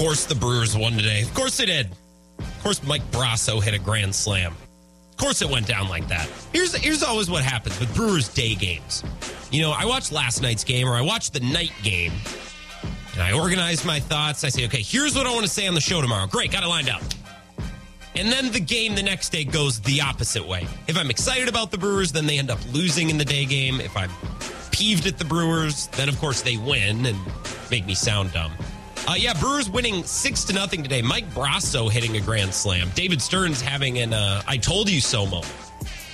course, the Brewers won today. Of course they did. Of course, Mike Brosseau hit a grand slam. Of course, it went down like that. Here's here's always what happens with Brewers day games. You know, I watched last night's game or I watched the night game, and I organize my thoughts. I say, okay, here's what I want to say on the show tomorrow. Great, got it lined up. And then the game the next day goes the opposite way. If I'm excited about the Brewers, then they end up losing in the day game. If I'm peeved at the Brewers, then of course they win and make me sound dumb. Uh, yeah, Brewers winning six to nothing today. Mike Brosseau hitting a grand slam. David Stearns having an uh, "I told you so" moment.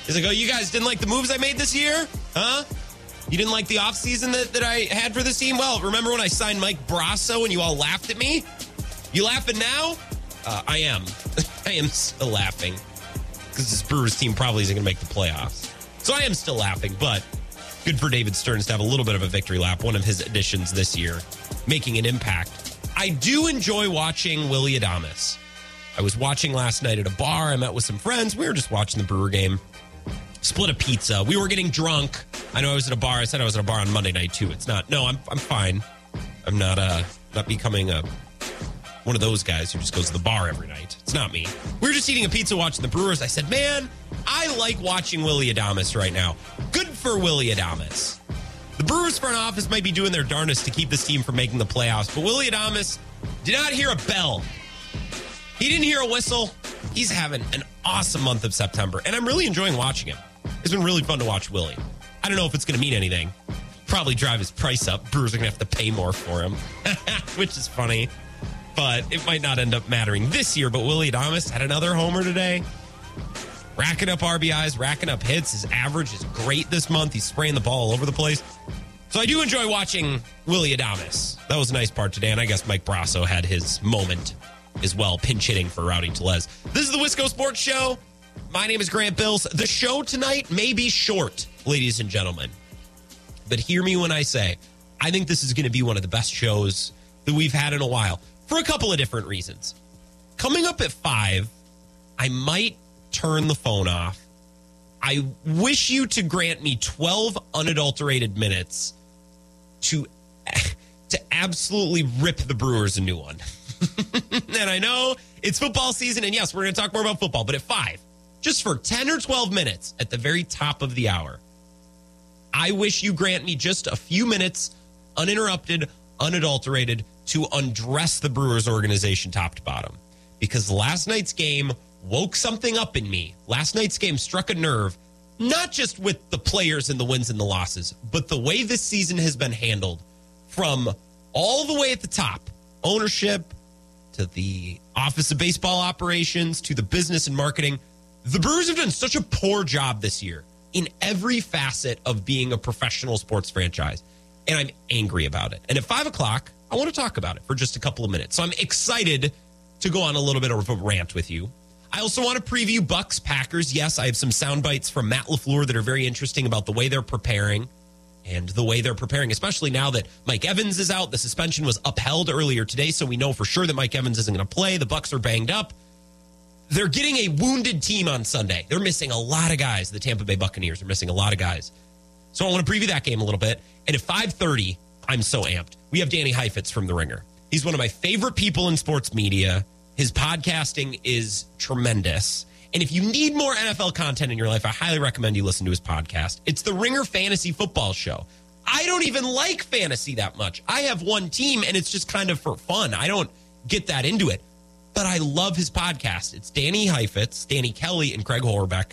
He's like, "Oh, you guys didn't like the moves I made this year, huh? You didn't like the offseason that, that I had for this team? Well, remember when I signed Mike Brosseau and you all laughed at me? You laughing now? Uh, I am. I am still laughing because this Brewers team probably isn't going to make the playoffs. So I am still laughing, but good for David Stearns to have a little bit of a victory lap. One of his additions this year, making an impact. I do enjoy watching Willie Adames. I was watching last night at a bar. I met with some friends. We were just watching the Brewer game. Split a pizza. We were getting drunk. I know I was at a bar. I said I was at a bar on Monday night too. It's not. No, I'm I'm fine. I'm not uh not becoming a one of those guys who just goes to the bar every night. It's not me. We were just eating a pizza watching the Brewers. I said, "Man, I like watching Willie Adames right now. Good for Willie Adames." The Brewers front office might be doing their darndest to keep this team from making the playoffs, but Willie Adames did not hear a bell. He didn't hear a whistle. He's having an awesome month of September, and I'm really enjoying watching him. It's been really fun to watch Willie. I don't know if it's going to mean anything. Probably drive his price up. Brewers are going to have to pay more for him, which is funny, but it might not end up mattering this year. But Willie Adames had another homer today racking up RBIs, racking up hits. His average is great this month. He's spraying the ball all over the place. So I do enjoy watching Willie Adames. That was a nice part today. And I guess Mike Brosseau had his moment as well, pinch hitting for Rowdy Tellez. This is the Wisco Sports Show. My name is Grant Bills. The show tonight may be short, ladies and gentlemen. But hear me when I say, I think this is going to be one of the best shows that we've had in a while for a couple of different reasons. Coming up at five, I might turn the phone off. I wish you to grant me 12 unadulterated minutes to to absolutely rip the Brewers a new one. and I know it's football season and yes, we're going to talk more about football, but at 5, just for 10 or 12 minutes at the very top of the hour. I wish you grant me just a few minutes uninterrupted, unadulterated to undress the Brewers organization top to bottom because last night's game woke something up in me. Last night's game struck a nerve, not just with the players and the wins and the losses, but the way this season has been handled from all the way at the top ownership to the Office of Baseball Operations to the business and marketing. The Brewers have done such a poor job this year in every facet of being a professional sports franchise. And I'm angry about it. And at five o'clock, I want to talk about it for just a couple of minutes. So I'm excited to go on a little bit of a rant with you. I also want to preview Bucks Packers. Yes, I have some sound bites from Matt LaFleur that are very interesting about the way they're preparing and the way they're preparing, especially now that Mike Evans is out. The suspension was upheld earlier today, so we know for sure that Mike Evans isn't going to play. The Bucks are banged up. They're getting a wounded team on Sunday. They're missing a lot of guys. The Tampa Bay Buccaneers are missing a lot of guys. So I want to preview that game a little bit. And at 5:30, I'm so amped. We have Danny Heifetz from The Ringer. He's one of my favorite people in sports media. His podcasting is tremendous. And if you need more NFL content in your life, I highly recommend you listen to his podcast. It's the Ringer Fantasy Football Show. I don't even like fantasy that much. I have one team and it's just kind of for fun. I don't get that into it. But I love his podcast. It's Danny Heifetz, Danny Kelly, and Craig Horlbeck.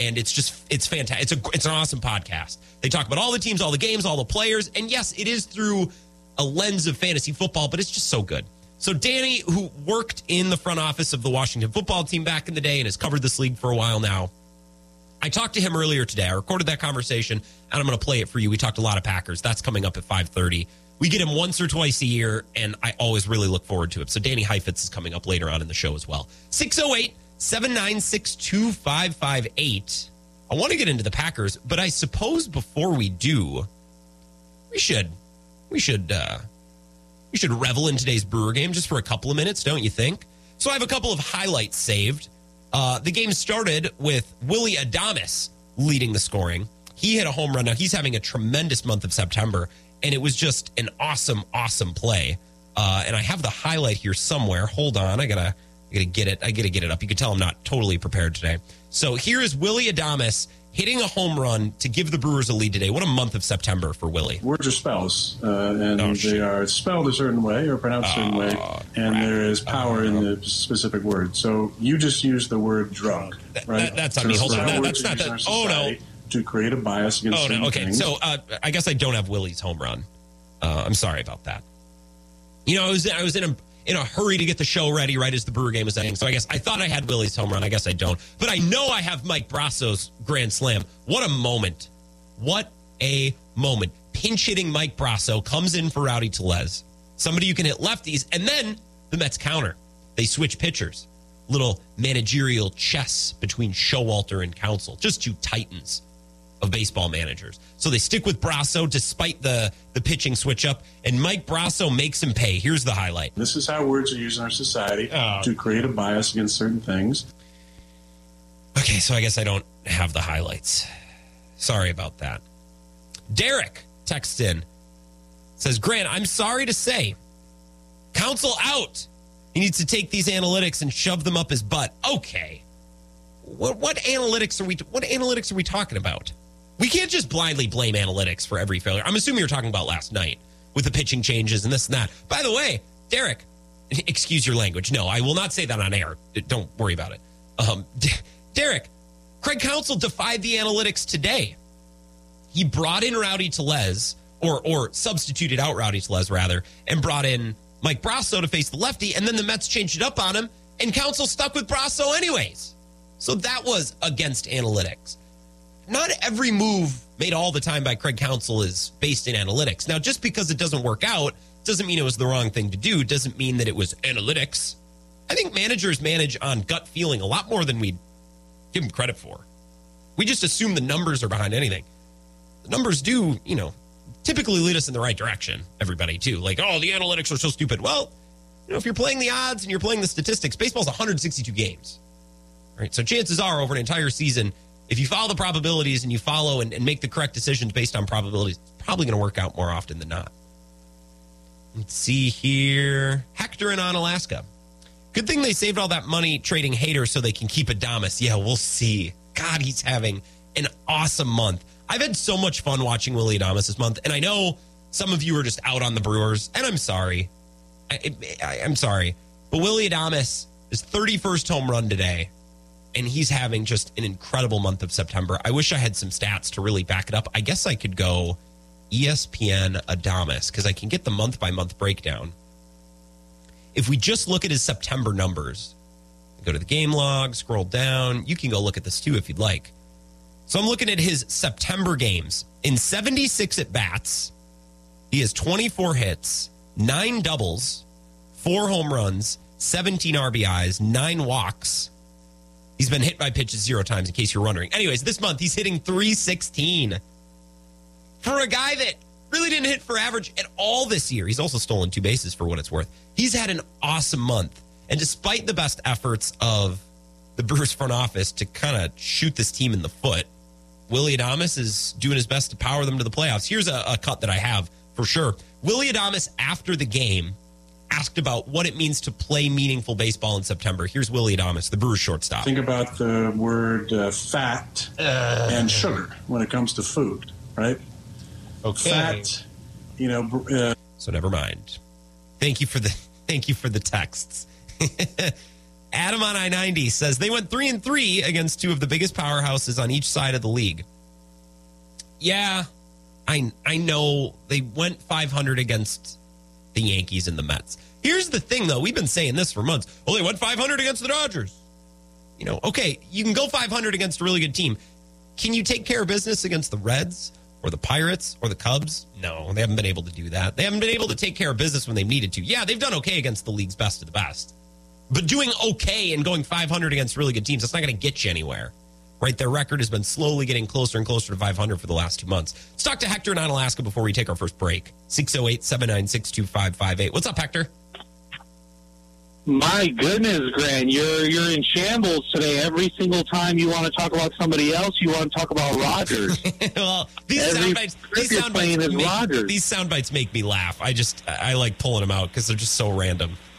And it's just, it's fantastic. It's a, it's an awesome podcast. They talk about all the teams, all the games, all the players. And yes, it is through a lens of fantasy football, but it's just so good. So Danny, who worked in the front office of the Washington football team back in the day and has covered this league for a while now, I talked to him earlier today. I recorded that conversation and I'm going to play it for you. We talked a lot of Packers. That's coming up at 5:30. We get him once or twice a year and I always really look forward to it. So Danny Heifetz is coming up later on in the show as well. 608 796 2558. I want to get into the Packers, but I suppose before we do, we should we should uh you should revel in today's Brewer game just for a couple of minutes, don't you think? So I have a couple of highlights saved. Uh, the game started with Willie Adames leading the scoring. He hit a home run. Now he's having a tremendous month of September, and it was just an awesome, awesome play. Uh, and I have the highlight here somewhere. Hold on, I gotta, I gotta get it. I gotta get it up. You can tell I'm not totally prepared today. So here is Willie Adames hitting a home run to give the Brewers a lead today. What a month of September for Willie. Words are spells, uh, and oh, they are spelled a certain way or pronounced a certain way, ah, and crap. there is power in the specific word. So you just use the word drunk, right? That, that's on me. Hold on. That, that's not that. Oh, no. To create a bias against oh, no. Okay, things. so uh, I guess I don't have Willie's home run. Uh, I'm sorry about that. You know, I was I was in a in a hurry to get the show ready right as the Brewer game is ending. So I guess I thought I had Willie's home run. I guess I don't. But I know I have Mike Brosseau's grand slam. What a moment. What a moment. Pinch hitting Mike Brosseau comes in for Rowdy Tellez. Somebody you can hit lefties. And then the Mets counter. They switch pitchers. Little managerial chess between Showalter and Counsell, Just two titans of baseball managers. So they stick with Brosseau despite the the pitching switch up, and Mike Brosseau makes him pay. Here's the highlight. This is how words are used in our society oh. to create a bias against certain things. Okay, so I guess I don't have the highlights. Sorry about that. Derek texts in says, Grant, I'm sorry to say, Counsell out. He needs to take these analytics and shove them up his butt. Okay. What, what analytics are we what analytics are we talking about? We can't just blindly blame analytics for every failure. I'm assuming you're talking about last night with the pitching changes and this and that. By the way, Derek, excuse your language. No, I will not say that on air. Don't worry about it. Um, Derek, Craig Counsell defied the analytics today. He brought in Rowdy Tellez, or or substituted out Rowdy Tellez rather, and brought in Mike Brosseau to face the lefty, and then the Mets changed it up on him, and Council stuck with Brosseau anyways. So that was against analytics not every move made all the time by Craig Counsell is based in analytics. Now, just because it doesn't work out doesn't mean it was the wrong thing to do, doesn't mean that it was analytics. I think managers manage on gut feeling a lot more than we give them credit for. We just assume the numbers are behind anything. The numbers do, you know, typically lead us in the right direction, everybody, too. Like, oh, the analytics are so stupid. Well, you know, if you're playing the odds and you're playing the statistics, baseball's 162 games. Right? So chances are over an entire season, if you follow the probabilities and you follow and, and make the correct decisions based on probabilities, it's probably going to work out more often than not. Let's see here. Hector in Onalaska. Good thing they saved all that money trading Hader so they can keep Adames. Yeah, we'll see. God, he's having an awesome month. I've had so much fun watching Willie Adames this month, and I know some of you are just out on the Brewers, and I'm sorry. I, am sorry. But Willie Adames, his 31st home run today, and he's having just an incredible month of September. I wish I had some stats to really back it up. I guess I could go ESPN Adames because I can get the month by month breakdown. If we just look at his September numbers, go to the game log, scroll down. You can go look at this too if you'd like. So I'm looking at his September games. In 76 at bats, he has 24 hits, nine doubles, four home runs, 17 RBIs, nine walks, He's been hit by pitches zero times, in case you're wondering. Anyways, this month he's hitting 316 for a guy that really didn't hit for average at all this year. He's also stolen two bases for what it's worth. He's had an awesome month. And despite the best efforts of the Brewers front office to kind of shoot this team in the foot, Willie Adames is doing his best to power them to the playoffs. Here's a, a cut that I have for sure. Willie Adames, after the game, asked about what it means to play meaningful baseball in September. Here's Willie Adames, the Brewers shortstop. Think about the word uh, fat uh, and sugar when it comes to food, right? Okay. Fat, you know. Uh, so never mind. Thank you for the thank you for the texts. Adam on I ninety says they went three and three against two of the biggest powerhouses on each side of the league. Yeah, I I know they went five hundred against the Yankees and the Mets. Here's the thing, though. We've been saying this for months. Well, they went 500 against the Dodgers. You know, okay, you can go 500 against a really good team. Can you take care of business against the Reds or the Pirates or the Cubs? No, they haven't been able to do that. They haven't been able to take care of business when they've needed to. Yeah, they've done okay against the league's best of the best. But doing okay and going 500 against really good teams, that's not going to get you anywhere right? Their record has been slowly getting closer and closer to 500 for the last two months. Let's talk to Hector in Onalaska before we take our first break. 608 796 2558. What's up, Hector? My goodness, Grant, you're you're in shambles today. Every single time you want to talk about somebody else, you want to talk about Rodgers. well, these Every sound bites, these sound playing bites, make, Rodgers. these sound bites make me laugh. I just I like pulling them out because they're just so random.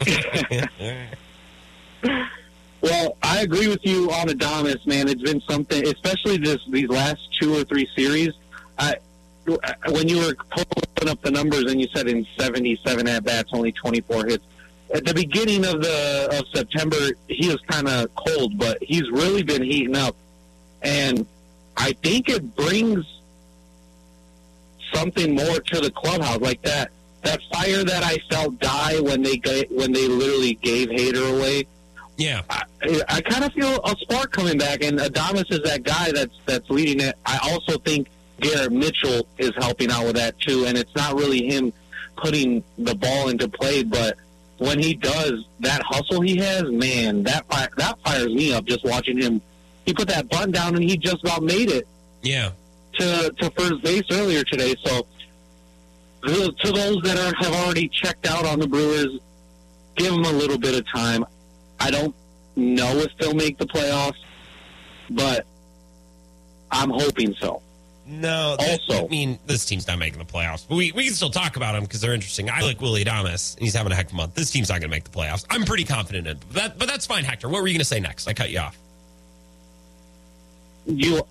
Well, I agree with you on Adames, man. It's been something, especially these last two or three series. I, when you were pulling up the numbers and you said in 77 at bats, only 24 hits. At the beginning of the of September, he was kind of cold, but he's really been heating up, and I think it brings something more to the clubhouse, like that that fire that I felt die when they when they literally gave Hader away. Yeah, I, I kind of feel a spark coming back, and Adames is that guy that's that's leading it. I also think Garrett Mitchell is helping out with that too, and it's not really him putting the ball into play, but when he does that hustle he has, man, that fi- that fires me up just watching him. He put that button down, and he just about made it yeah. to to first base earlier today. So to to those that are, have already checked out on the Brewers, give them a little bit of time. I don't know if they'll make the playoffs, but I'm hoping so. No, that- Also- I mean, this team's not making the playoffs. But we, we can still talk about them because they're interesting. I like Willie Adames, and he's having a heck of a month. This team's not going to make the playoffs. I'm pretty confident in. But, that, but that's fine, Hector. What were you going to say next? I cut you off. You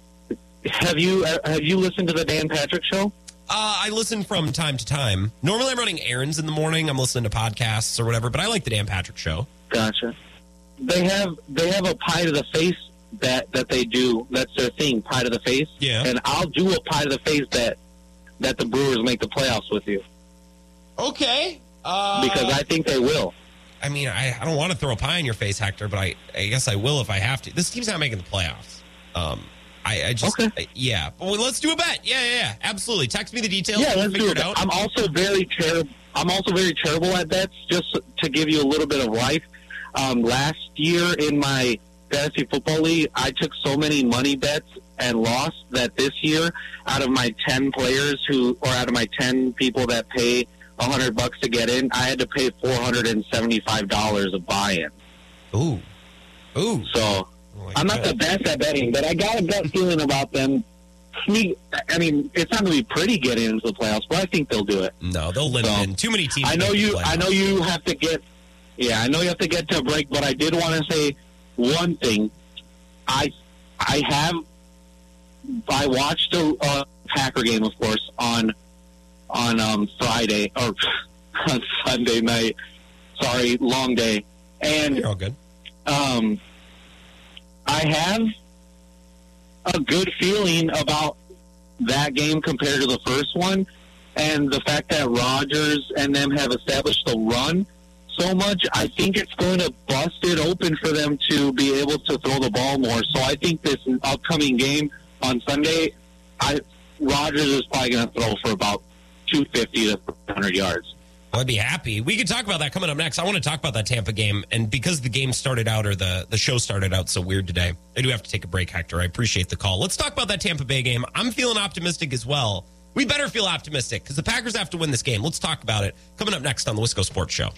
have you uh, have you listened to the Dan Patrick show? Uh, I listen from time to time. Normally, I'm running errands in the morning. I'm listening to podcasts or whatever. But I like the Dan Patrick show. Gotcha. They have they have a pie to the face bet that they do. That's their thing, pie to the face. Yeah. And I'll do a pie to the face bet that the Brewers make the playoffs with you Okay. Uh, because I think they will. I mean, I, I don't want to throw a pie in your face, Hector, but I, I guess I will if I have to. This team's not making the playoffs. Um, I, I just, Okay. I- yeah. Well, let's do a bet. Yeah, yeah, yeah. Absolutely. Text me the details. Yeah, let's do it. out. I'm also very terrible. I'm also very terrible at bets. Just to give you a little bit of life. Um, last year in my fantasy football league, I took so many money bets and lost that this year, out of my ten players who, or out of my ten people that pay a hundred bucks to get in, I had to pay four hundred and seventy-five dollars of buy-in. Ooh. Ooh. So Oh I'm not God. the best at betting, but I got a gut feeling about them. Sneak. I mean, it's not going to be pretty getting into the playoffs, but I think they'll do it. No, they'll limit So, in. Too many teams. I know you. I know you have to get. Yeah, I know you have to get to a break, but I did want to say one thing. I I have. I watched a uh, Packer game, of course, on on um, Friday or on Sunday night. Sorry, long day, and You're all good. um, I have a good feeling about that game compared to the first one, and the fact that Rodgers and them have established the run so much. I think it's going to bust it open for them to be able to throw the ball more. So I think this upcoming game on Sunday, I Rodgers is probably going to throw for about 250 to 300 yards. I'd be happy. We could talk about that coming up next. I want to talk about that Tampa game, and because the game started out or the the show started out so weird today, I do have to take a break, Hector. I appreciate the call. Let's talk about that Tampa Bay game. I'm feeling optimistic as well. We better feel optimistic because the Packers have to win this game. Let's talk about it coming up next on the Wisco Sports Show.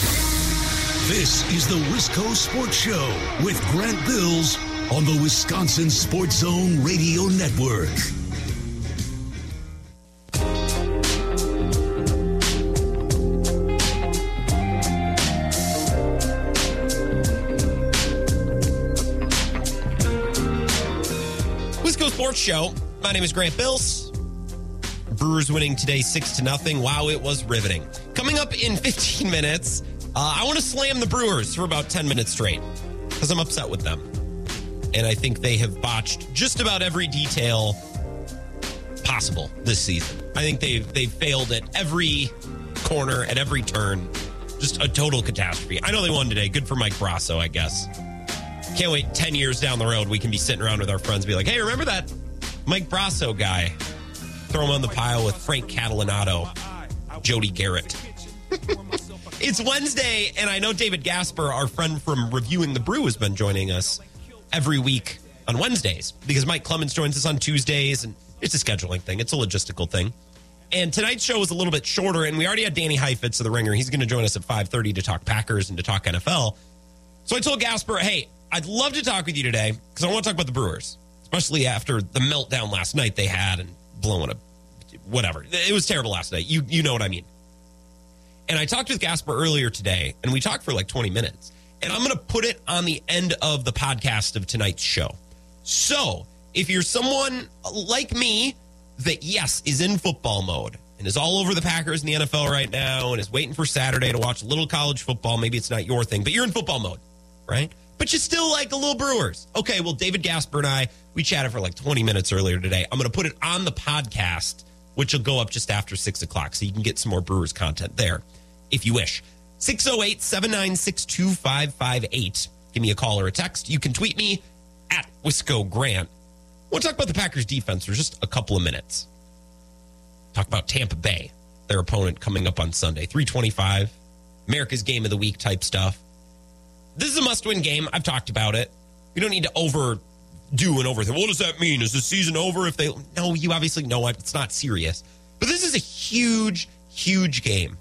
This is the Wisco Sports Show with Grant Bills on the Wisconsin Sports Zone Radio Network. Wisco Sports Show. My name is Grant Bills. Brewers winning today six to nothing. Wow, it was riveting. Coming up in 15 minutes, uh, I want to slam the Brewers for about 10 minutes straight because I'm upset with them, and I think they have botched just about every detail possible this season. I think they've they've failed at every corner, at every turn. Just a total catastrophe. I know they won today. Good for Mike Brosseau, I guess. Can't wait 10 years down the road, we can be sitting around with our friends, be like, hey, remember that Mike Brosseau guy? Throw him on the pile with Frank Catalanotto, Jody Gerut. it's Wednesday, and I know David Gasper, our friend from Reviewing the Brew, has been joining us every week on Wednesdays because Mike Clemens joins us on Tuesdays, and it's a scheduling thing, it's a logistical thing. and tonight's show is a little bit shorter, and we already had Danny Heifetz of the Ringer. He's going to join us at 5:30 to talk Packers and to talk NFL. So I told Gasper, "Hey, I'd love to talk with you today because I want to talk about the Brewers, especially after the meltdown last night they had and blowing a whatever. It was terrible last night. You you know what I mean." And I talked with Gasper earlier today, and we talked for like 20 minutes. And I'm going to put it on the end of the podcast of tonight's show. So if you're someone like me that, yes, is in football mode and is all over the Packers in the NFL right now and is waiting for Saturday to watch a little college football, maybe it's not your thing, but you're in football mode, right? But you still like the little Brewers. Okay, well, David Gasper and I, we chatted for like 20 minutes earlier today. I'm going to put it on the podcast, which will go up just after six o'clock. So you can get some more Brewers content there if you wish. 608 796 2558. Give me a call or a text. You can tweet me at Wisco Grant. We'll talk about the Packers defense for just a couple of minutes. Talk about Tampa Bay, their opponent coming up on Sunday. 325, America's game of the week type stuff. This is a must win game. I've talked about it. We don't need to overdo and overthink. What does that mean? Is the season over if they. No, you obviously know it. It's not serious. But this is a huge, huge game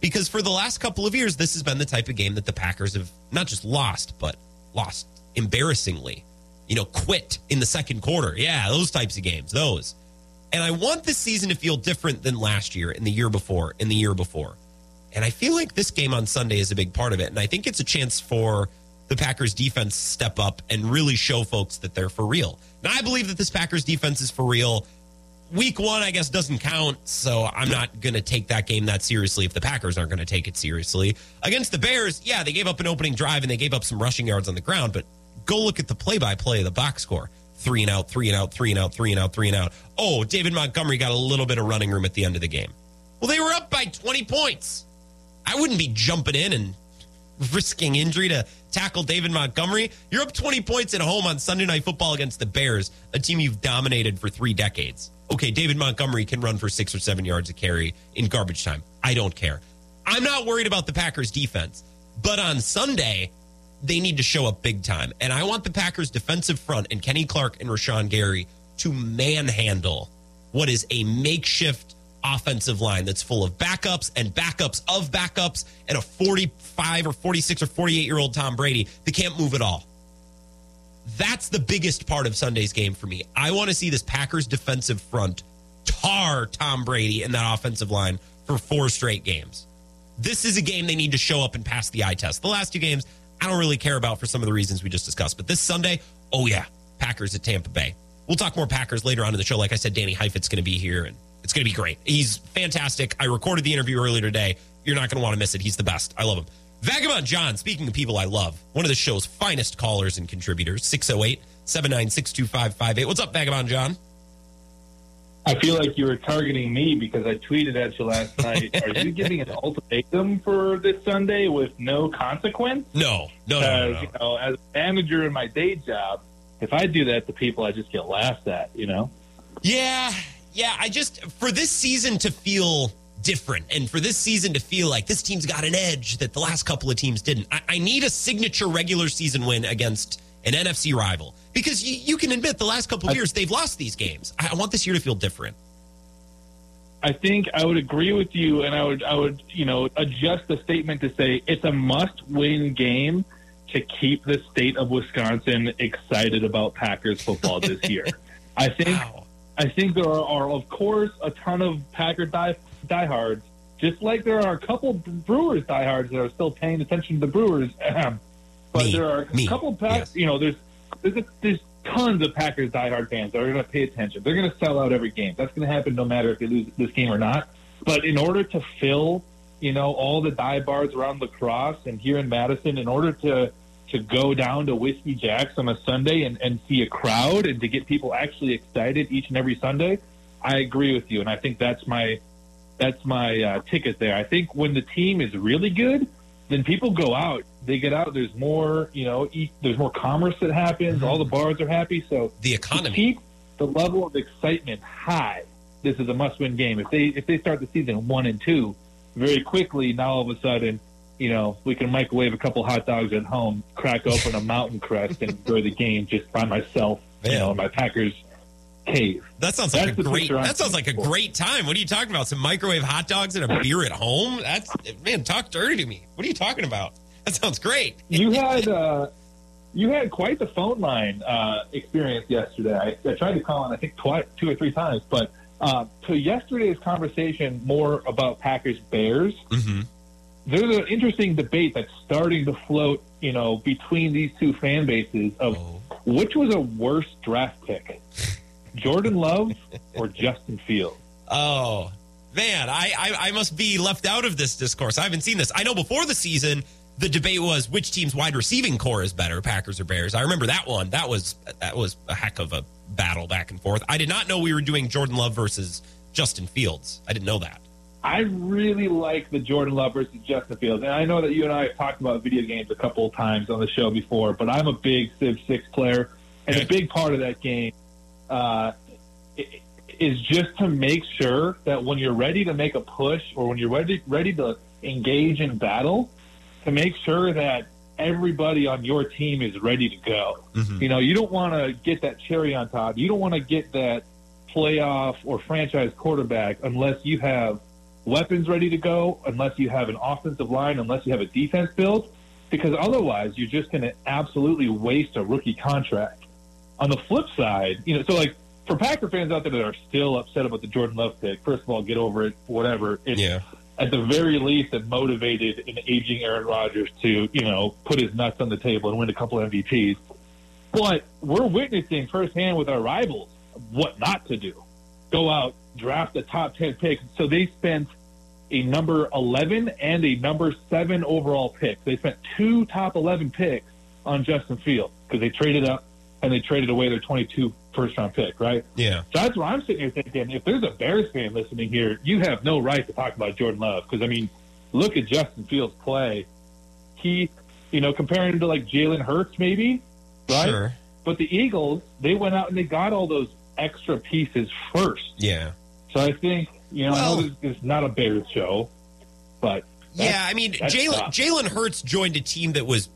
because for the last couple of years, this has been the type of game that the Packers have not just lost, but lost embarrassingly. You know, quit in the second quarter. Yeah, those types of games, those. And I want this season to feel different than last year, and the year before, and the year before. And I feel like this game on Sunday is a big part of it. And I think it's a chance for the Packers defense step up and really show folks that they're for real. Now, I believe that this Packers defense is for real week one, I guess, doesn't count. So I'm not going to take that game that seriously if the Packers aren't going to take it seriously. Against the Bears, yeah, they gave up an opening drive and they gave up some rushing yards on the ground, but go look at the play by play of the box score. Three and out, three and out, three and out, three and out, three and out. Oh, David Montgomery got a little bit of running room at the end of the game. Well, they were up by 20 points. I wouldn't be jumping in and risking injury to tackle David Montgomery. You're up 20 points at home on Sunday Night Football against the Bears, a team you've dominated for three decades okay, David Montgomery can run for six or seven yards a carry in garbage time. I don't care. I'm not worried about the Packers defense, but on Sunday, they need to show up big time. And I want the Packers defensive front and Kenny Clark and Rashan Gary to manhandle what is a makeshift offensive line that's full of backups and backups of backups and a 45 or 46 or 48 year old Tom Brady that can't move at all. That's the biggest part of Sunday's game for me. I want to see this Packers defensive front tar Tom Brady in that offensive line for four straight games. This is a game they need to show up and pass the eye test. The last two games, I don't really care about for some of the reasons we just discussed. But this Sunday, oh yeah, Packers at Tampa Bay. We'll talk more Packers later on in the show. Like I said, Danny Heifetz going to be here, and it's going to be great. He's fantastic. I recorded the interview earlier today. You're not going to want to miss it. He's the best. I love him. Vagabond John, speaking of people I love, one of the show's finest callers and contributors, 608 796 2558. What's up, Vagabond John? I feel like you were targeting me because I tweeted at you last night. Are you giving an ultimatum for this Sunday with no consequence? No, no, no, no, no. You know, as a manager in my day job, if I do that to people, I just get laughed at. You know? Yeah, yeah. I just for this season to feel different and for this season to feel like this team's got an edge that the last couple of teams didn't. I, I need a signature regular season win against an NFC rival because you, you can admit the last couple of years they've lost these games. I, I want this year to feel different. I think I would agree with you, and I would I would you know adjust the statement to say it's a must-win game to keep the state of Wisconsin excited about Packers football this year. I think wow. I think there are, of course a ton of Packer die, diehards, just like there are a couple Brewers diehards that are still paying attention to the Brewers. but me, there are a me. couple Pack, yes. you know, there's there's, a, there's tons of Packers diehard fans that are going to pay attention. They're going to sell out every game. That's going to happen no matter if they lose this game or not. But in order to fill, you know, all the die bars around La Crosse and here in Madison, in order to to go down to Whiskey Jack's on a Sunday and, and see a crowd and to get people actually excited each and every Sunday, I agree with you, and I think that's my that's my uh, ticket there. I think when the team is really good, then people go out. They get out. There's more, you know, eat, there's more commerce that happens. Mm-hmm. All the bars are happy. So the economy keep the level of excitement high. This is a must-win game. If they if they start the season one and two, very quickly now all of a sudden, you know, we can microwave a couple hot dogs at home, crack open a mountain crest, and enjoy the game just by myself. You know, my Packers cave. That sounds like That's a great. That sounds like a great time. What are you talking about? Some microwave hot dogs and a beer at home? That's man, talk dirty to me. What are you talking about? That sounds great. You had uh, you had quite the phone line uh, experience yesterday. I, I, tried to call in, I think, twice, two or three times, but uh, to yesterday's conversation, more about Packers Bears. Mm-hmm. There's an interesting debate that's starting to float, you know, between these two fan bases of oh. which was a worse draft pick, Jordan Love or Justin Fields. Oh man, I, I I must be left out of this discourse. I haven't seen this. I know before the season the debate was which team's wide receiving core is better, Packers or Bears. I remember that one. That was that was a heck of a battle back and forth. I did not know we were doing Jordan Love versus Justin Fields. I didn't know that. I really like the Jordan Love versus Justin Fields, and I know that you and I have talked about video games a couple of times on the show before. But I'm a big Civ Six player, and a big part of that game uh, is just to make sure that when you're ready to make a push or when you're ready ready to engage in battle to make sure that everybody on your team is ready to go. Mm-hmm. You know, you don't want to get that cherry on top. You don't want to get that playoff or franchise quarterback unless you have weapons ready to go, unless you have an offensive line, unless you have a defense built, because otherwise you're just going to absolutely waste a rookie contract. On the flip side, you know, so like for Packer fans out there that are still upset about the Jordan Love pick, first of all, get over it, whatever. It's, yeah at the very least, it motivated an aging Aaron Rodgers to, you know, put his nuts on the table and win a couple MVPs. But we're witnessing firsthand with our rivals what not to do. Go out, draft a top 10 pick. So they spent a number 11 and a number 7 overall pick. They spent two top 11 picks on Justin Fields because they traded up and they traded away their 22 first round pick, right? Yeah. So that's what I'm sitting here thinking. If there's a Bears fan listening here, you have no right to talk about Jordan Love because I mean, look at Justin Fields play. He, you know, comparing him to like Jalen Hurts, maybe, right? Sure. But the Eagles, they went out and they got all those extra pieces first. Yeah. So I think you know, well, I know it's not a Bears show, but yeah, I mean, Jalen Jalen Hurts joined a team that was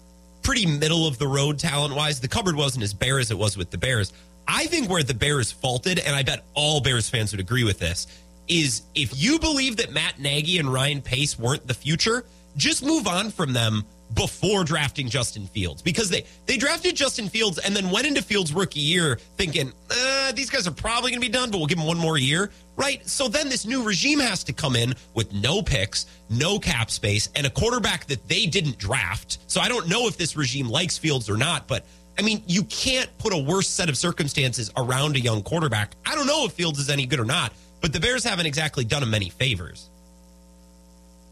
pretty middle of the road talent wise. The cupboard wasn't as bare as it was with the Bears. I think where the Bears faulted, and I bet all Bears fans would agree with this, is if you believe that Matt Nagy and Ryan Pace weren't the future, just move on from them before drafting Justin Fields because they they drafted Justin Fields and then went into Fields rookie year thinking uh, these guys are probably going to be done, but we'll give them one more year, right? So then this new regime has to come in with no picks, no cap space, and a quarterback that they didn't draft. So I don't know if this regime likes Fields or not, but I mean, you can't put a worse set of circumstances around a young quarterback. I don't know if Fields is any good or not, but the Bears haven't exactly done him many favors.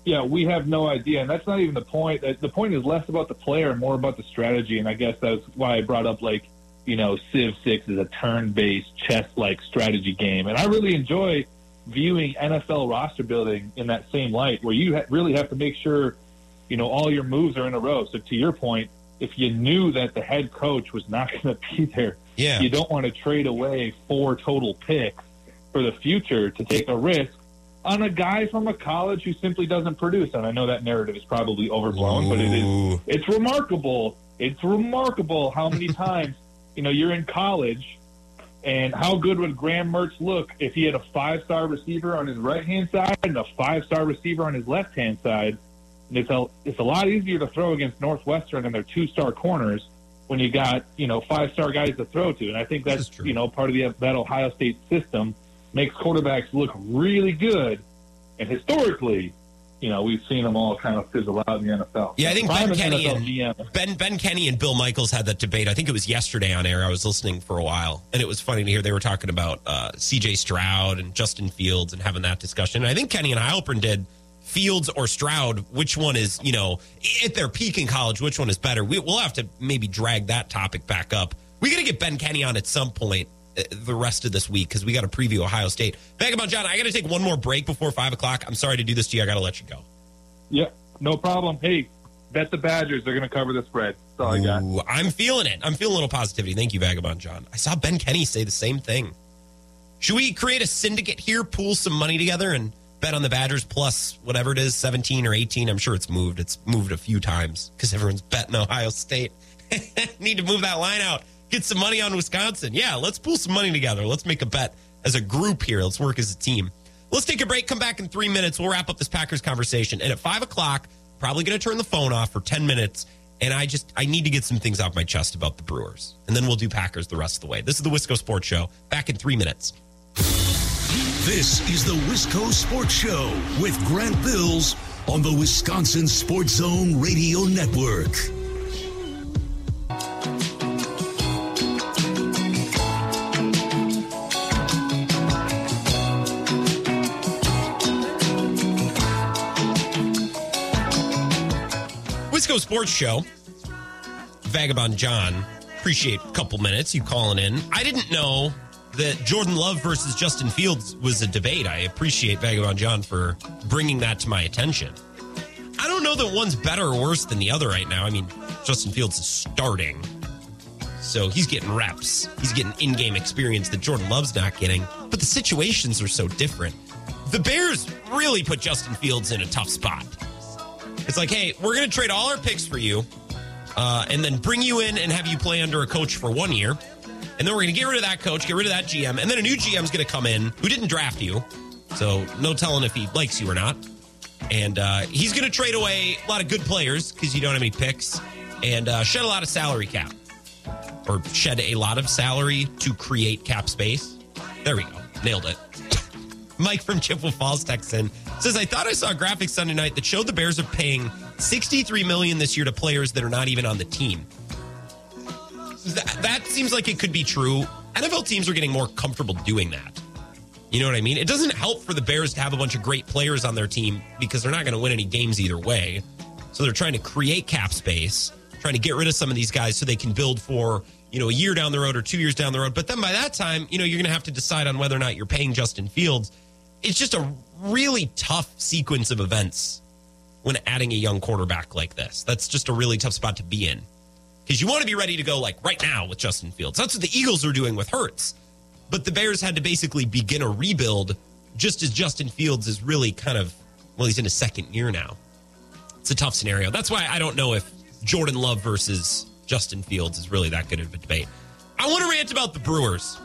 Yeah, we have no idea, and that's not even the point. The point is less about the player and more about the strategy, and I guess that's why I brought up like you know Civ Six is a turn-based chess-like strategy game, and I really enjoy viewing NFL roster building in that same light, where you ha- really have to make sure you know all your moves are in a row. So to your point, if you knew that the head coach was not going to be there, yeah. you don't want to trade away four total picks for the future to take a risk on a guy from a college who simply doesn't produce. And I know that narrative is probably overblown, Ooh. but it is it's remarkable. It's remarkable how many times, you know, you're in college and how good would Graham Mertz look if he had a five star receiver on his right hand side and a five star receiver on his left hand side And it's a it's a lot easier to throw against Northwestern and their two star corners when you got you know five star guys to throw to, and I think that's you know part of the that Ohio State system makes quarterbacks look really good, and historically. You know, we've seen them all kind of fizzle out in the NFL. Yeah, I think Ben Kenny and Ben Ben Kenny and Bill Michaels had that debate. I think it was yesterday on air. I was listening for a while, and it was funny to hear they were talking about uh, C.J. Stroud and Justin Fields and having that discussion. And I think Kenny and Heilprin did Fields or Stroud, which one is, you know, at their peak in college, which one is better? We, will have to maybe drag that topic back up. We got to get Ben Kenny on at some point Uh, the rest of this week because we got to preview Ohio State. Vagabond John, I got to take one more break before five o'clock. I'm sorry to do this to you. I got to let you go. Yeah, no problem. Hey, bet the Badgers. They're going to cover the spread. That's all I got. I'm feeling it. I'm feeling a little positivity. Thank you, Vagabond John. I saw Ben Kenny say the same thing. Should we create a syndicate here, pool some money together, and bet on the Badgers plus whatever it is, 17 or 18. I'm sure it's moved. It's moved a few times because everyone's betting Ohio State. Need to move that line out. Get some money on Wisconsin. Yeah, let's pull some money together. Let's make a bet as a group here. Let's work as a team. Let's take a break. Come back in three minutes. We'll wrap up this Packers conversation. And at five o'clock, probably going to turn the phone off for 10 minutes. And I just, I need to get some things off my chest about the Brewers. And then we'll do Packers the rest of the way. This is the Wisco Sports Show. Back in three minutes. This is the Wisco Sports Show with Grant Bills on the Wisconsin Sports Zone Radio Network. Wisco Sports Show. Vagabond John. Appreciate a couple minutes you calling in. I didn't know that Jordan Love versus Justin Fields was a debate. I appreciate Vagabond John for bringing that to my attention. I don't know that one's better or worse than the other right now. I mean, Justin Fields is starting, so he's getting reps. He's getting in game experience that Jordan Love's not getting, but the situations are so different. The Bears really put Justin Fields in a tough spot. It's like, hey, we're going to trade all our picks for you uh, and then bring you in and have you play under a coach for one year. And then we're going to get rid of that coach, get rid of that GM, and then a new GM is going to come in who didn't draft you. So no telling if he likes you or not. And uh, he's going to trade away a lot of good players because you don't have any picks and uh, shed a lot of salary cap or shed a lot of salary to create cap space. There we go. Nailed it. Mike from Chippewa Falls texts in says, I thought I saw a graphic Sunday night that showed the Bears are paying 63 million this year to players that are not even on the team. That, that seems like it could be true. NFL teams are getting more comfortable doing that. You know what I mean? It doesn't help for the Bears to have a bunch of great players on their team because they're not going to win any games either way. So they're trying to create cap space, trying to get rid of some of these guys so they can build for, you know, a year down the road or two years down the road. But then by that time, you know, you're going to have to decide on whether or not you're paying Justin Fields. It's just a really tough sequence of events when adding a young quarterback like this. That's just a really tough spot to be in because you want to be ready to go like right now with Justin Fields. That's what the Eagles are doing with Hurts. But the Bears had to basically begin a rebuild just as Justin Fields is really kind of, well, he's in his second year now. It's a tough scenario. That's why I don't know if Jordan Love versus Justin Fields is really that good of a debate. I want to rant about the Brewers.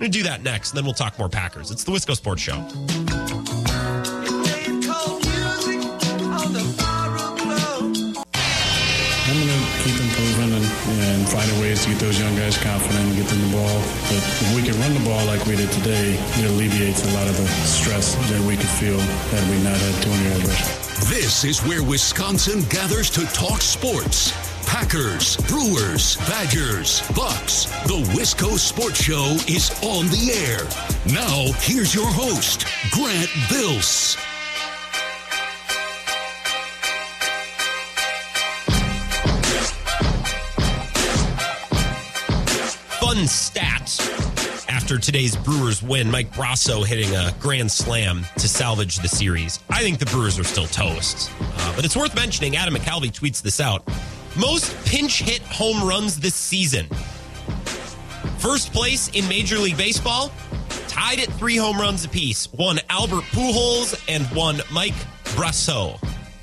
I'm going to do that next, and then we'll talk more Packers. It's the Wisco Sports Show. I'm going to keep improving and, and finding ways to get those young guys confident and get them the ball. But if we can run the ball like we did today, it alleviates a lot of the stress that we could feel had we not had Tony Albert. This is where Wisconsin gathers to talk sports. Packers, Brewers, Badgers, Bucks. The Wisco Sports Show is on the air. Now, here's your host, Grant Bills. Fun stat after today's Brewers win, Mike Brosseau hitting a grand slam to salvage the series. I think the Brewers are still toast. Uh, but it's worth mentioning, Adam McCalvy tweets this out. Most pinch hit home runs this season. First place in Major League Baseball, tied at three home runs apiece. One Albert Pujols and one Mike Brosseau.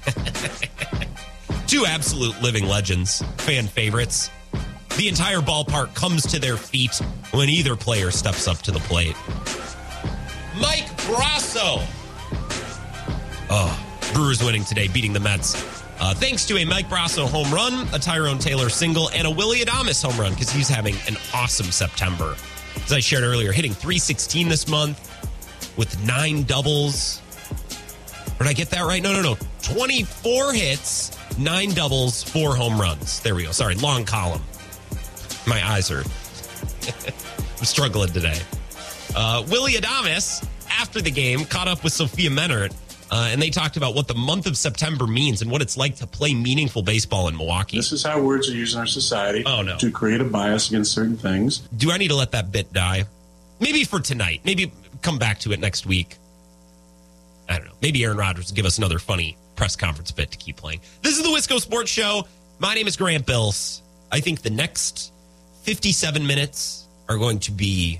Two absolute living legends, fan favorites. The entire ballpark comes to their feet when either player steps up to the plate. Mike Brosseau. Oh, Brewers winning today, beating the Mets. Uh, thanks to a Mike Brosseau home run, a Tyrone Taylor single, and a Willie Adames home run because he's having an awesome September. As I shared earlier, hitting 316 this month with nine doubles. Did I get that right? No, no, no. 24 hits, nine doubles, four home runs. There we go. Sorry, long column. My eyes are. I'm struggling today. Uh, Willie Adames, after the game, caught up with Sophia Minnaert, uh, and they talked about what the month of September means and what it's like to play meaningful baseball in Milwaukee. This is how words are used in our society Oh, no. to create a bias against certain things. Do I need to let that bit die? Maybe for tonight. Maybe come back to it next week. I don't know. Maybe Aaron Rodgers will give us another funny press conference bit to keep playing. This is the Wisco Sports Show. My name is Grant Bills. I think the next 57 minutes are going to be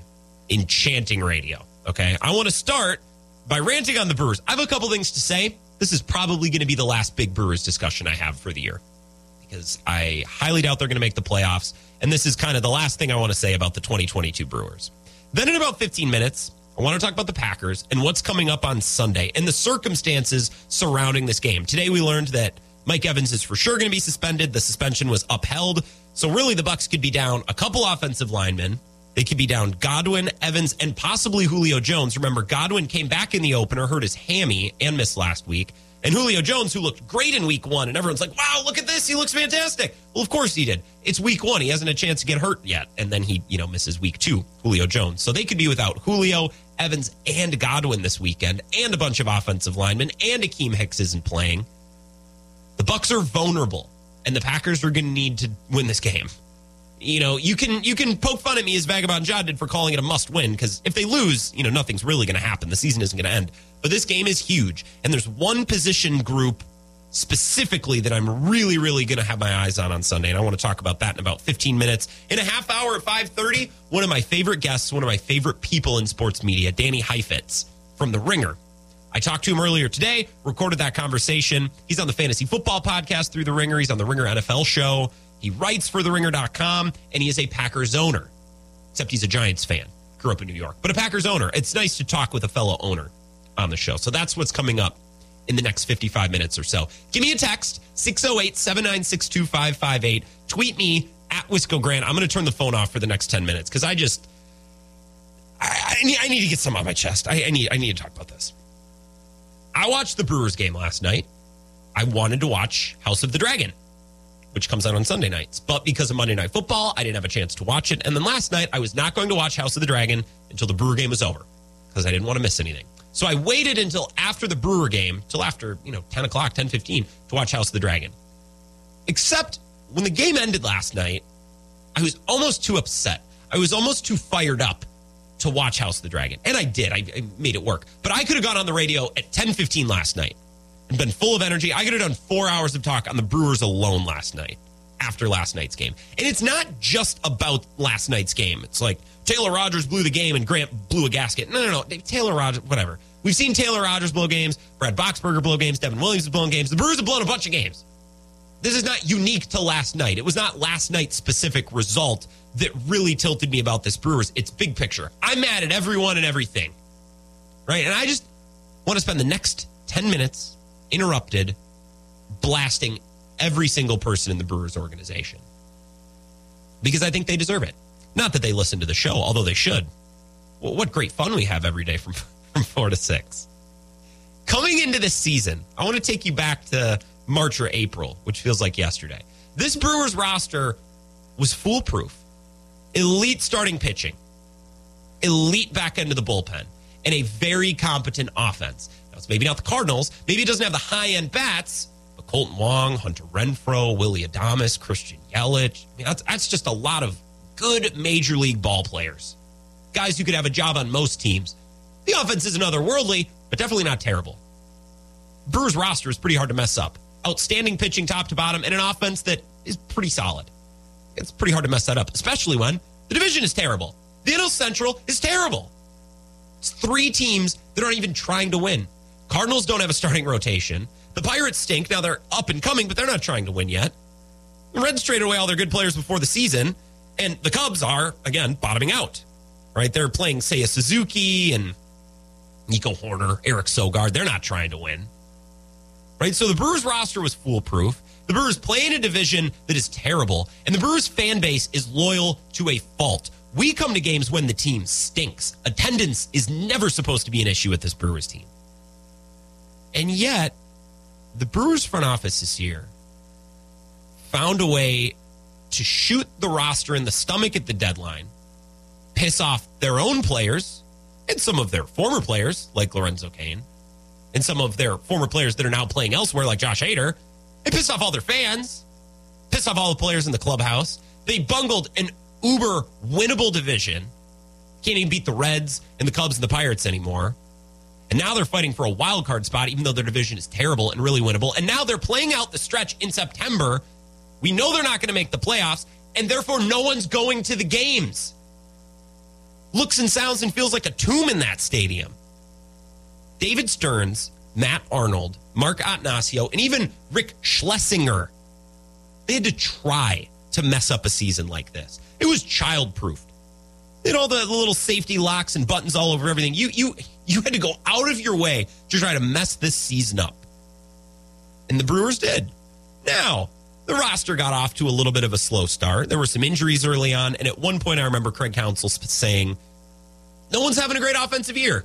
enchanting radio. Okay. I want to start by ranting on the Brewers. I have a couple things to say. This is probably going to be the last big Brewers discussion I have for the year. because I highly doubt they're going to make the playoffs. And this is kind of the last thing I want to say about the 2022 Brewers. Then in about 15 minutes, I want to talk about the Packers and what's coming up on Sunday and the circumstances surrounding this game. Today we learned that Mike Evans is for sure going to be suspended. The suspension was upheld. So really the Bucks could be down a couple offensive linemen. They could be down Godwin, Evans, and possibly Julio Jones. Remember, Godwin came back in the opener, hurt his hammy, and missed last week. And Julio Jones, who looked great in week one, and everyone's like, wow, look at this. He looks fantastic. Well, of course he did. It's week one. He hasn't a chance to get hurt yet. And then he, you know, misses week two, Julio Jones. So they could be without Julio, Evans, and Godwin this weekend, and a bunch of offensive linemen, and Akiem Hicks isn't playing. The Bucs are vulnerable, and the Packers are going to need to win this game. You know, you can you can poke fun at me as Vagabond John did for calling it a must win because if they lose, you know, nothing's really going to happen. The season isn't going to end. But this game is huge, and there's one position group specifically that I'm really, really going to have my eyes on on Sunday, and I want to talk about that in about 15 minutes. In a half hour at 5:30, one of my favorite guests, one of my favorite people in sports media, Danny Heifetz from The Ringer. I talked to him earlier today, recorded that conversation. He's on the Fantasy Football Podcast through The Ringer. He's on the Ringer NFL Show. He writes for TheRinger.com, and he is a Packers owner, except he's a Giants fan. Grew up in New York, but a Packers owner. It's nice to talk with a fellow owner on the show. So that's what's coming up in the next 55 minutes or so. Give me a text, 608 796 2558. Tweet me at Wisco Grant. I'm going to turn the phone off for the next 10 minutes because I just, I, I, need, I need to get some on my chest. I, I, need, I need to talk about this. I watched the Brewers game last night. I wanted to watch House of the Dragon which comes out on Sunday nights. But because of Monday Night Football, I didn't have a chance to watch it. And then last night, I was not going to watch House of the Dragon until the Brewer game was over because I didn't want to miss anything. So I waited until after the Brewer game, till after, you know, 10 o'clock, 10 15, to watch House of the Dragon. Except when the game ended last night, I was almost too upset. I was almost too fired up to watch House of the Dragon. And I did. I, I made it work. But I could have gone on the radio at 10 15 last night been full of energy. I could have done four hours of talk on the Brewers alone last night after last night's game. And it's not just about last night's game. It's like Taylor Rogers blew the game and Grant blew a gasket. No, no, no. Taylor Rogers, whatever. We've seen Taylor Rogers blow games, Brad Boxberger blow games, Devin Williams has blown games. The Brewers have blown a bunch of games. This is not unique to last night. It was not last night's specific result that really tilted me about this Brewers. It's big picture. I'm mad at everyone and everything. Right? And I just want to spend the next 10 minutes interrupted, blasting every single person in the Brewers organization because I think they deserve it. Not that they listen to the show, although they should. Well, what great fun we have every day from, from four to six. Coming into this season, I want to take you back to March or April, which feels like yesterday. This Brewers roster was foolproof. Elite starting pitching, elite back end of the bullpen, and a very competent offense. Maybe not the Cardinals. Maybe it doesn't have the high end bats, but Kolten Wong, Hunter Renfroe, Willie Adames, Christian Yelich. I mean, that's, that's just a lot of good major league ball players. Guys who could have a job on most teams. The offense isn't otherworldly, but definitely not terrible. Brewers roster is pretty hard to mess up. Outstanding pitching top to bottom and an offense that is pretty solid. It's pretty hard to mess that up, especially when the division is terrible. The NL Central is terrible. It's three teams that aren't even trying to win. Cardinals don't have a starting rotation. The Pirates stink. Now they're up and coming, but they're not trying to win yet. The Reds traded away all their good players before the season, and the Cubs are, again, bottoming out. Right? They're playing Seiya Suzuki and Nico Hoerner, Eric Sogard. They're not trying to win. Right? So the Brewers roster was foolproof. The Brewers play in a division that is terrible, and the Brewers fan base is loyal to a fault. We come to games when the team stinks. Attendance is never supposed to be an issue with this Brewers team. And yet, the Brewers front office this year found a way to shoot the roster in the stomach at the deadline, piss off their own players and some of their former players, like Lorenzo Cain, and some of their former players that are now playing elsewhere, like Josh Hader. They pissed off all their fans, pissed off all the players in the clubhouse. They bungled an uber winnable division. Can't even beat the Reds and the Cubs and the Pirates anymore. And now they're fighting for a wild card spot, even though their division is terrible and really winnable. And now they're playing out the stretch in September. We know they're not going to make the playoffs, and therefore no one's going to the games. Looks and sounds and feels like a tomb in that stadium. David Stearns, Matt Arnold, Mark Attanasio, and even Rick Schlesinger They had to try to mess up a season like this. It was childproof. They had all the little safety locks and buttons all over everything. You you you had to go out of your way to try to mess this season up. And the Brewers did. Now, the roster got off to a little bit of a slow start. There were some injuries early on, and at one point I remember Craig Counsell saying, "No one's having a great offensive year."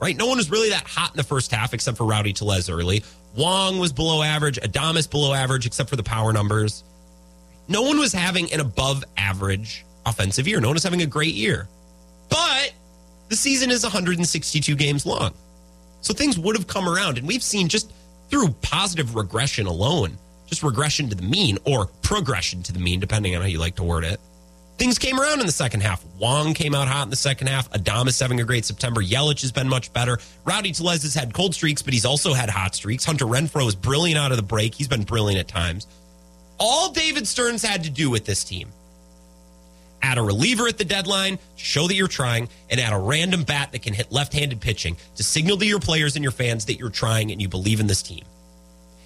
Right? No one was really that hot in the first half except for Rowdy Tellez early. Wong was below average, Adames below average except for the power numbers. No one was having an above average offensive year. No one was having a great year. But the season is 162 games long. So things would have come around. And we've seen just through positive regression alone, just regression to the mean or progression to the mean, depending on how you like to word it. Things came around in the second half. Wong came out hot in the second half. Adames having a great September. Yelich has been much better. Rowdy Tellez has had cold streaks, but he's also had hot streaks. Hunter Renfroe is brilliant out of the break. He's been brilliant at times. All David Stearns had to do with this team add a reliever at the deadline to show that you're trying, and add a random bat that can hit left handed pitching to signal to your players and your fans that you're trying and you believe in this team.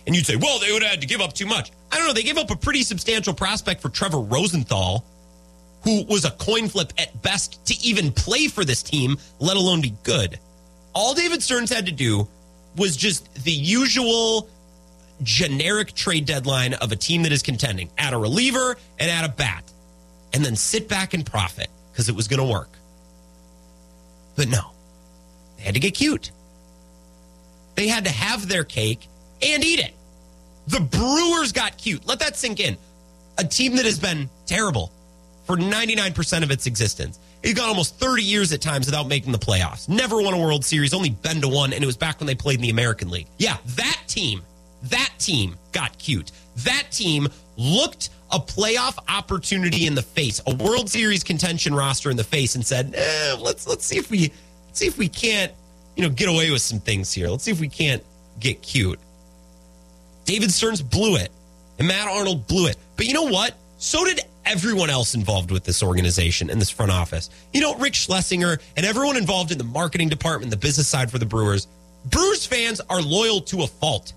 And you'd say, well, they would have had to give up too much. I don't know. They gave up a pretty substantial prospect for Trevor Rosenthal, who was a coin flip at best to even play for this team, let alone be good. All David Stearns had to do was just the usual generic trade deadline of a team that is contending add a reliever and add a bat and then sit back and profit because it was going to work. But no, they had to get cute. They had to have their cake and eat it. The Brewers got cute. Let that sink in. A team that has been terrible for 99% of its existence. It got almost 30 years at times without making the playoffs. Never won a World Series, only been to one, and it was back when they played in the American League. Yeah, that team, that team got cute. That team looked a playoff opportunity in the face, a World Series contention roster in the face, and said, eh, "Let's let's see if we see if we can't, you know, get away with some things here. Let's see if we can't get cute." David Stearns blew it, and Matt Arnold blew it. But you know what? So did everyone else involved with this organization and this front office. You know, Rick Schlesinger and everyone involved in the marketing department, the business side for the Brewers. Brewers fans are loyal to a fault.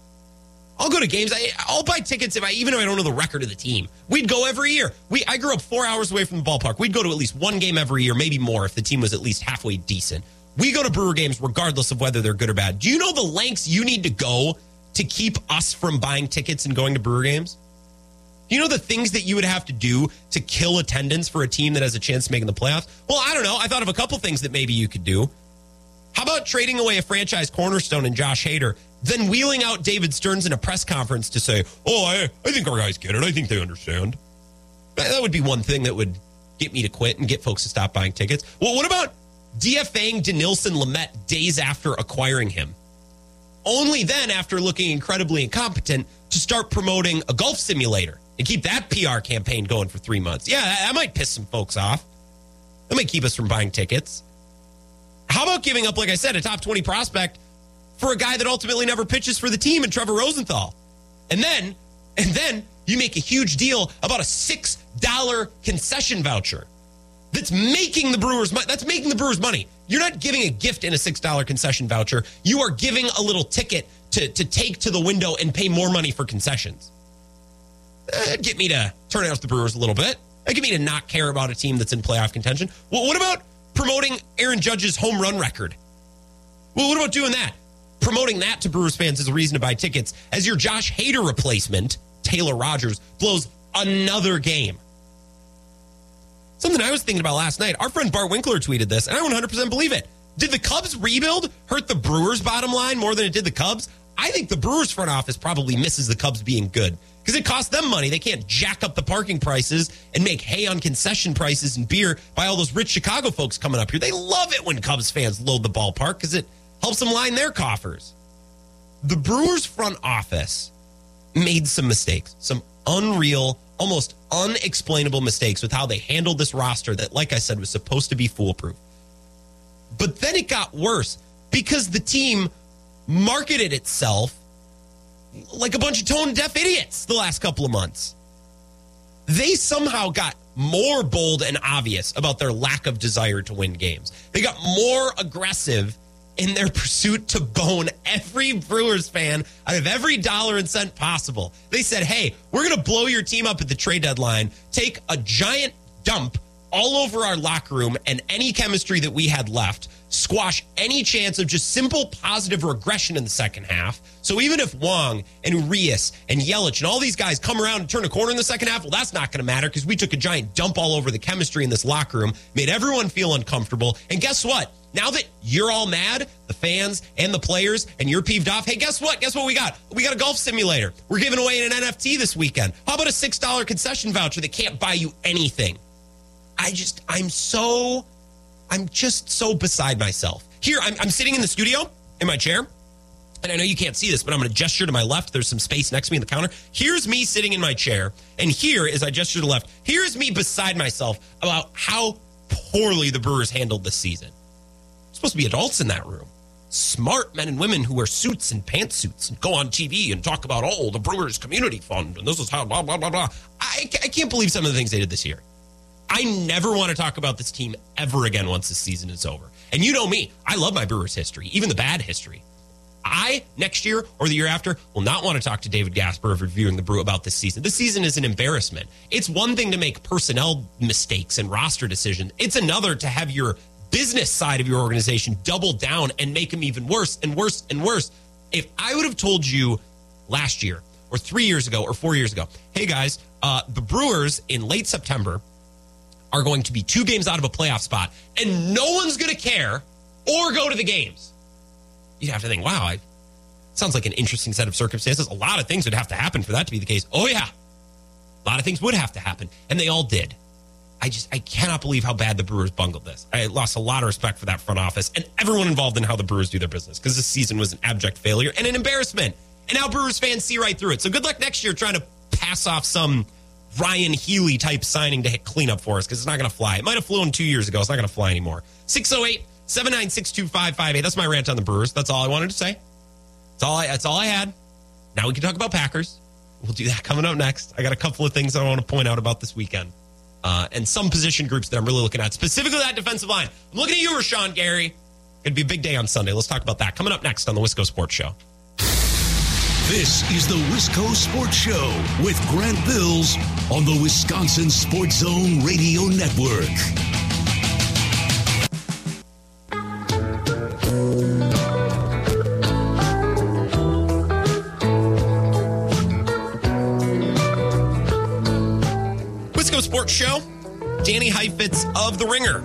I'll go to games. I, will buy tickets if I even if I don't know the record of the team. We'd go every year. We I grew up four hours away from the ballpark. We'd go to at least one game every year, maybe more if the team was at least halfway decent. We go to Brewer games regardless of whether they're good or bad. Do you know the lengths you need to go to keep us from buying tickets and going to Brewer games? Do you know the things that you would have to do to kill attendance for a team that has a chance of making the playoffs? Well, I don't know. I thought of a couple things that maybe you could do. How about trading away a franchise cornerstone in Josh Hader, then wheeling out David Stearns in a press conference to say, oh, I, I think our guys get it. I think they understand. That would be one thing that would get me to quit and get folks to stop buying tickets. Well, what about DFAing Dinelson Lamet days after acquiring him? Only then, after looking incredibly incompetent, to start promoting a golf simulator and keep that PR campaign going for three months. Yeah, that might piss some folks off. That might keep us from buying tickets. How about giving up, like I said, a top 20 prospect for a guy that ultimately never pitches for the team and Trevor Rosenthal? And then, and then you make a huge deal about a $6 concession voucher that's making the Brewers money. That's making the Brewers money. You're not giving a gift in a $6 concession voucher. You are giving a little ticket to, to take to the window and pay more money for concessions. That'd get me to turn out the Brewers a little bit. That'd get me to not care about a team that's in playoff contention. Well, what about promoting Aaron Judge's home run record? Well, what about doing that? Promoting that to Brewers fans is a reason to buy tickets as your Josh Hader replacement, Taylor Rogers, blows another game. Something I was thinking about last night. Our friend Bart Winkler tweeted this, and I 100% believe it. Did the Cubs rebuild hurt the Brewers' bottom line more than it did the Cubs? I think the Brewers front office probably misses the Cubs being good because it costs them money. They can't jack up the parking prices and make hay on concession prices and beer by all those rich Chicago folks coming up here. They love it when Cubs fans load the ballpark because it helps them line their coffers. The Brewers front office made some mistakes, some unreal, almost unexplainable mistakes with how they handled this roster that, like I said, was supposed to be foolproof. But then it got worse because the team marketed itself like a bunch of tone deaf idiots the last couple of months. They somehow got more bold and obvious about their lack of desire to win games. They got more aggressive in their pursuit to bone every Brewers fan out of every dollar and cent possible. They said, hey, we're going to blow your team up at the trade deadline, take a giant dump all over our locker room and any chemistry that we had left, squash any chance of just simple positive regression in the second half. So even if Wong and Urias and Yelich and all these guys come around and turn a corner in the second half, well, that's not going to matter because we took a giant dump all over the chemistry in this locker room, made everyone feel uncomfortable. And guess what? Now that you're all mad, the fans and the players, and you're peeved off, hey, guess what? Guess what we got? We got a golf simulator. We're giving away an NFT this weekend. How about a $6 concession voucher that can't buy you anything? I just, I'm so, I'm just so beside myself. Here, I'm, I'm sitting in the studio in my chair. And I know you can't see this, but I'm going to gesture to my left. There's some space next to me in the counter. Here's me sitting in my chair. And here, as I gesture to the left, here's me beside myself about how poorly the Brewers handled this season. supposed to be adults in that room. Smart men and women who wear suits and pantsuits and go on TV and talk about, oh, the Brewers Community Fund and this is how blah, blah, blah, blah. I, I can't believe some of the things they did this year. I never want to talk about this team ever again once the season is over. And you know me, I love my Brewers history, even the bad history. I, next year or the year after, will not want to talk to David Gasper of reviewing the Brew about this season. This season is an embarrassment. It's one thing to make personnel mistakes and roster decisions, it's another to have your business side of your organization double down and make them even worse and worse and worse. If I would have told you last year or three years ago or four years ago, hey guys, uh, the Brewers in late September are going to be two games out of a playoff spot and no one's going to care or go to the games. You'd have to think, wow, I, sounds like an interesting set of circumstances. A lot of things would have to happen for that to be the case. Oh, yeah. A lot of things would have to happen. And they all did. I just, I cannot believe how bad the Brewers bungled this. I lost a lot of respect for that front office and everyone involved in how the Brewers do their business because this season was an abject failure and an embarrassment. And now Brewers fans see right through it. So good luck next year trying to pass off some Ryon Healy type signing to hit cleanup for us because it's not going to fly. It might have flown two years ago. It's not going to fly anymore. 608 796 2558. That's my rant on the Brewers. That's all I wanted to say. That's all I, that's all I had. Now we can talk about Packers. We'll do that coming up next. I got a couple of things I want to point out about this weekend. Uh, and some position groups that I'm really looking at, specifically that defensive line. I'm looking at you, Rashan Gary. It'd be a big day on Sunday. Let's talk about that coming up next on the Wisco Sports Show. This is the Wisco Sports Show with Grant Bills on the Wisconsin Sports Zone Radio Network. Wisco Sports Show. Danny Heifetz of The Ringer.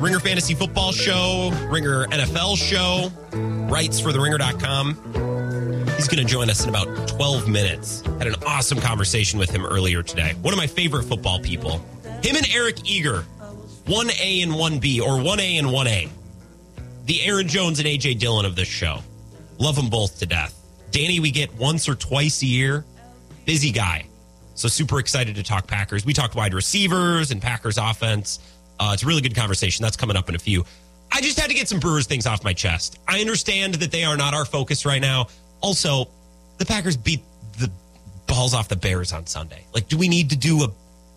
Ringer Fantasy Football Show, Ringer NFL Show, writes for TheRinger.com. He's going to join us in about 12 minutes. Had an awesome conversation with him earlier today. One of my favorite football people. Him and Eric Eager, 1A and 1B, or 1A and 1A. The Aaron Jones and AJ Dillon of this show. Love them both to death. Danny, we get once or twice a year. Busy guy. So super excited to talk Packers. We talked wide receivers and Packers offense. Uh, it's a really good conversation. That's coming up in a few. I just had to get some Brewers things off my chest. I understand that they are not our focus right now. Also, the Packers beat the balls off the Bears on Sunday. Like, do we need to do a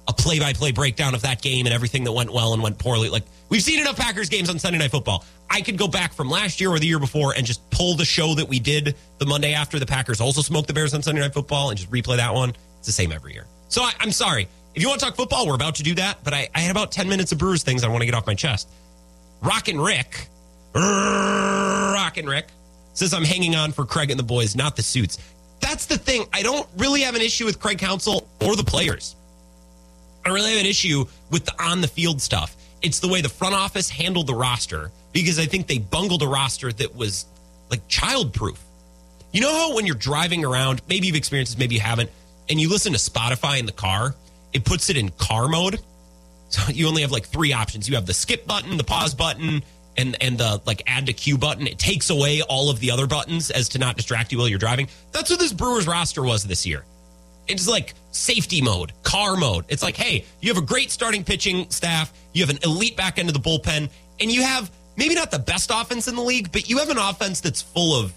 a play by play breakdown of that game and everything that went well and went poorly? Like, we've seen enough Packers games on Sunday Night Football. I could go back from last year or the year before and just pull the show that we did the Monday after the Packers also smoked the Bears on Sunday Night Football and just replay that one. It's the same every year. So I, I'm sorry. If you want to talk football, we're about to do that. But I, I had about 10 minutes of Brewers things I want to get off my chest. Rockin' Rick, Rockin' Rick says I'm hanging on for Craig and the boys, not the suits. That's the thing. I don't really have an issue with Craig Counsell or the players. I really have an issue with the on the field stuff. It's the way the front office handled the roster because I think they bungled a roster that was like childproof. You know how when you're driving around, maybe you've experienced this, maybe you haven't, and you listen to Spotify in the car, it puts it in car mode. So you only have like three options. You have the skip button, the pause button, and and the like add to queue button. It takes away all of the other buttons as to not distract you while you're driving. That's what this Brewers roster was this year. It's like safety mode, car mode. It's like, hey, you have a great starting pitching staff, you have an elite back end of the bullpen, and you have maybe not the best offense in the league, but you have an offense that's full of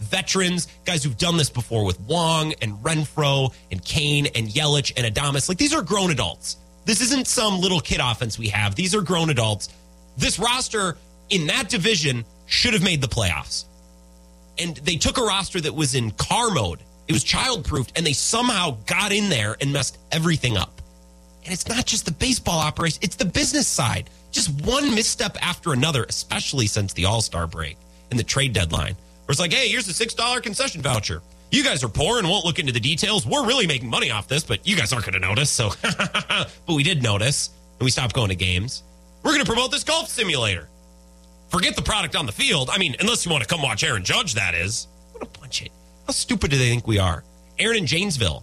veterans, guys who've done this before with Wong and Renfroe and Cain and Yelich and Adames. Like these are grown adults. This isn't some little kid offense we have. These are grown adults. This roster in that division should have made the playoffs. And they took a roster that was in car mode. It was childproofed, and they somehow got in there and messed everything up. And it's not just the baseball operation, it's the business side. Just one misstep after another, especially since the All Star break and the trade deadline. Where it's like, hey, here's a $6 concession voucher. You guys are poor and won't look into the details. We're really making money off this, but you guys aren't going to notice. So, but we did notice, and we stopped going to games. We're going to promote this golf simulator. Forget the product on the field. I mean, unless you want to come watch Aaron Judge, that is. What a bunch of. How stupid do they think we are? Aaron in Janesville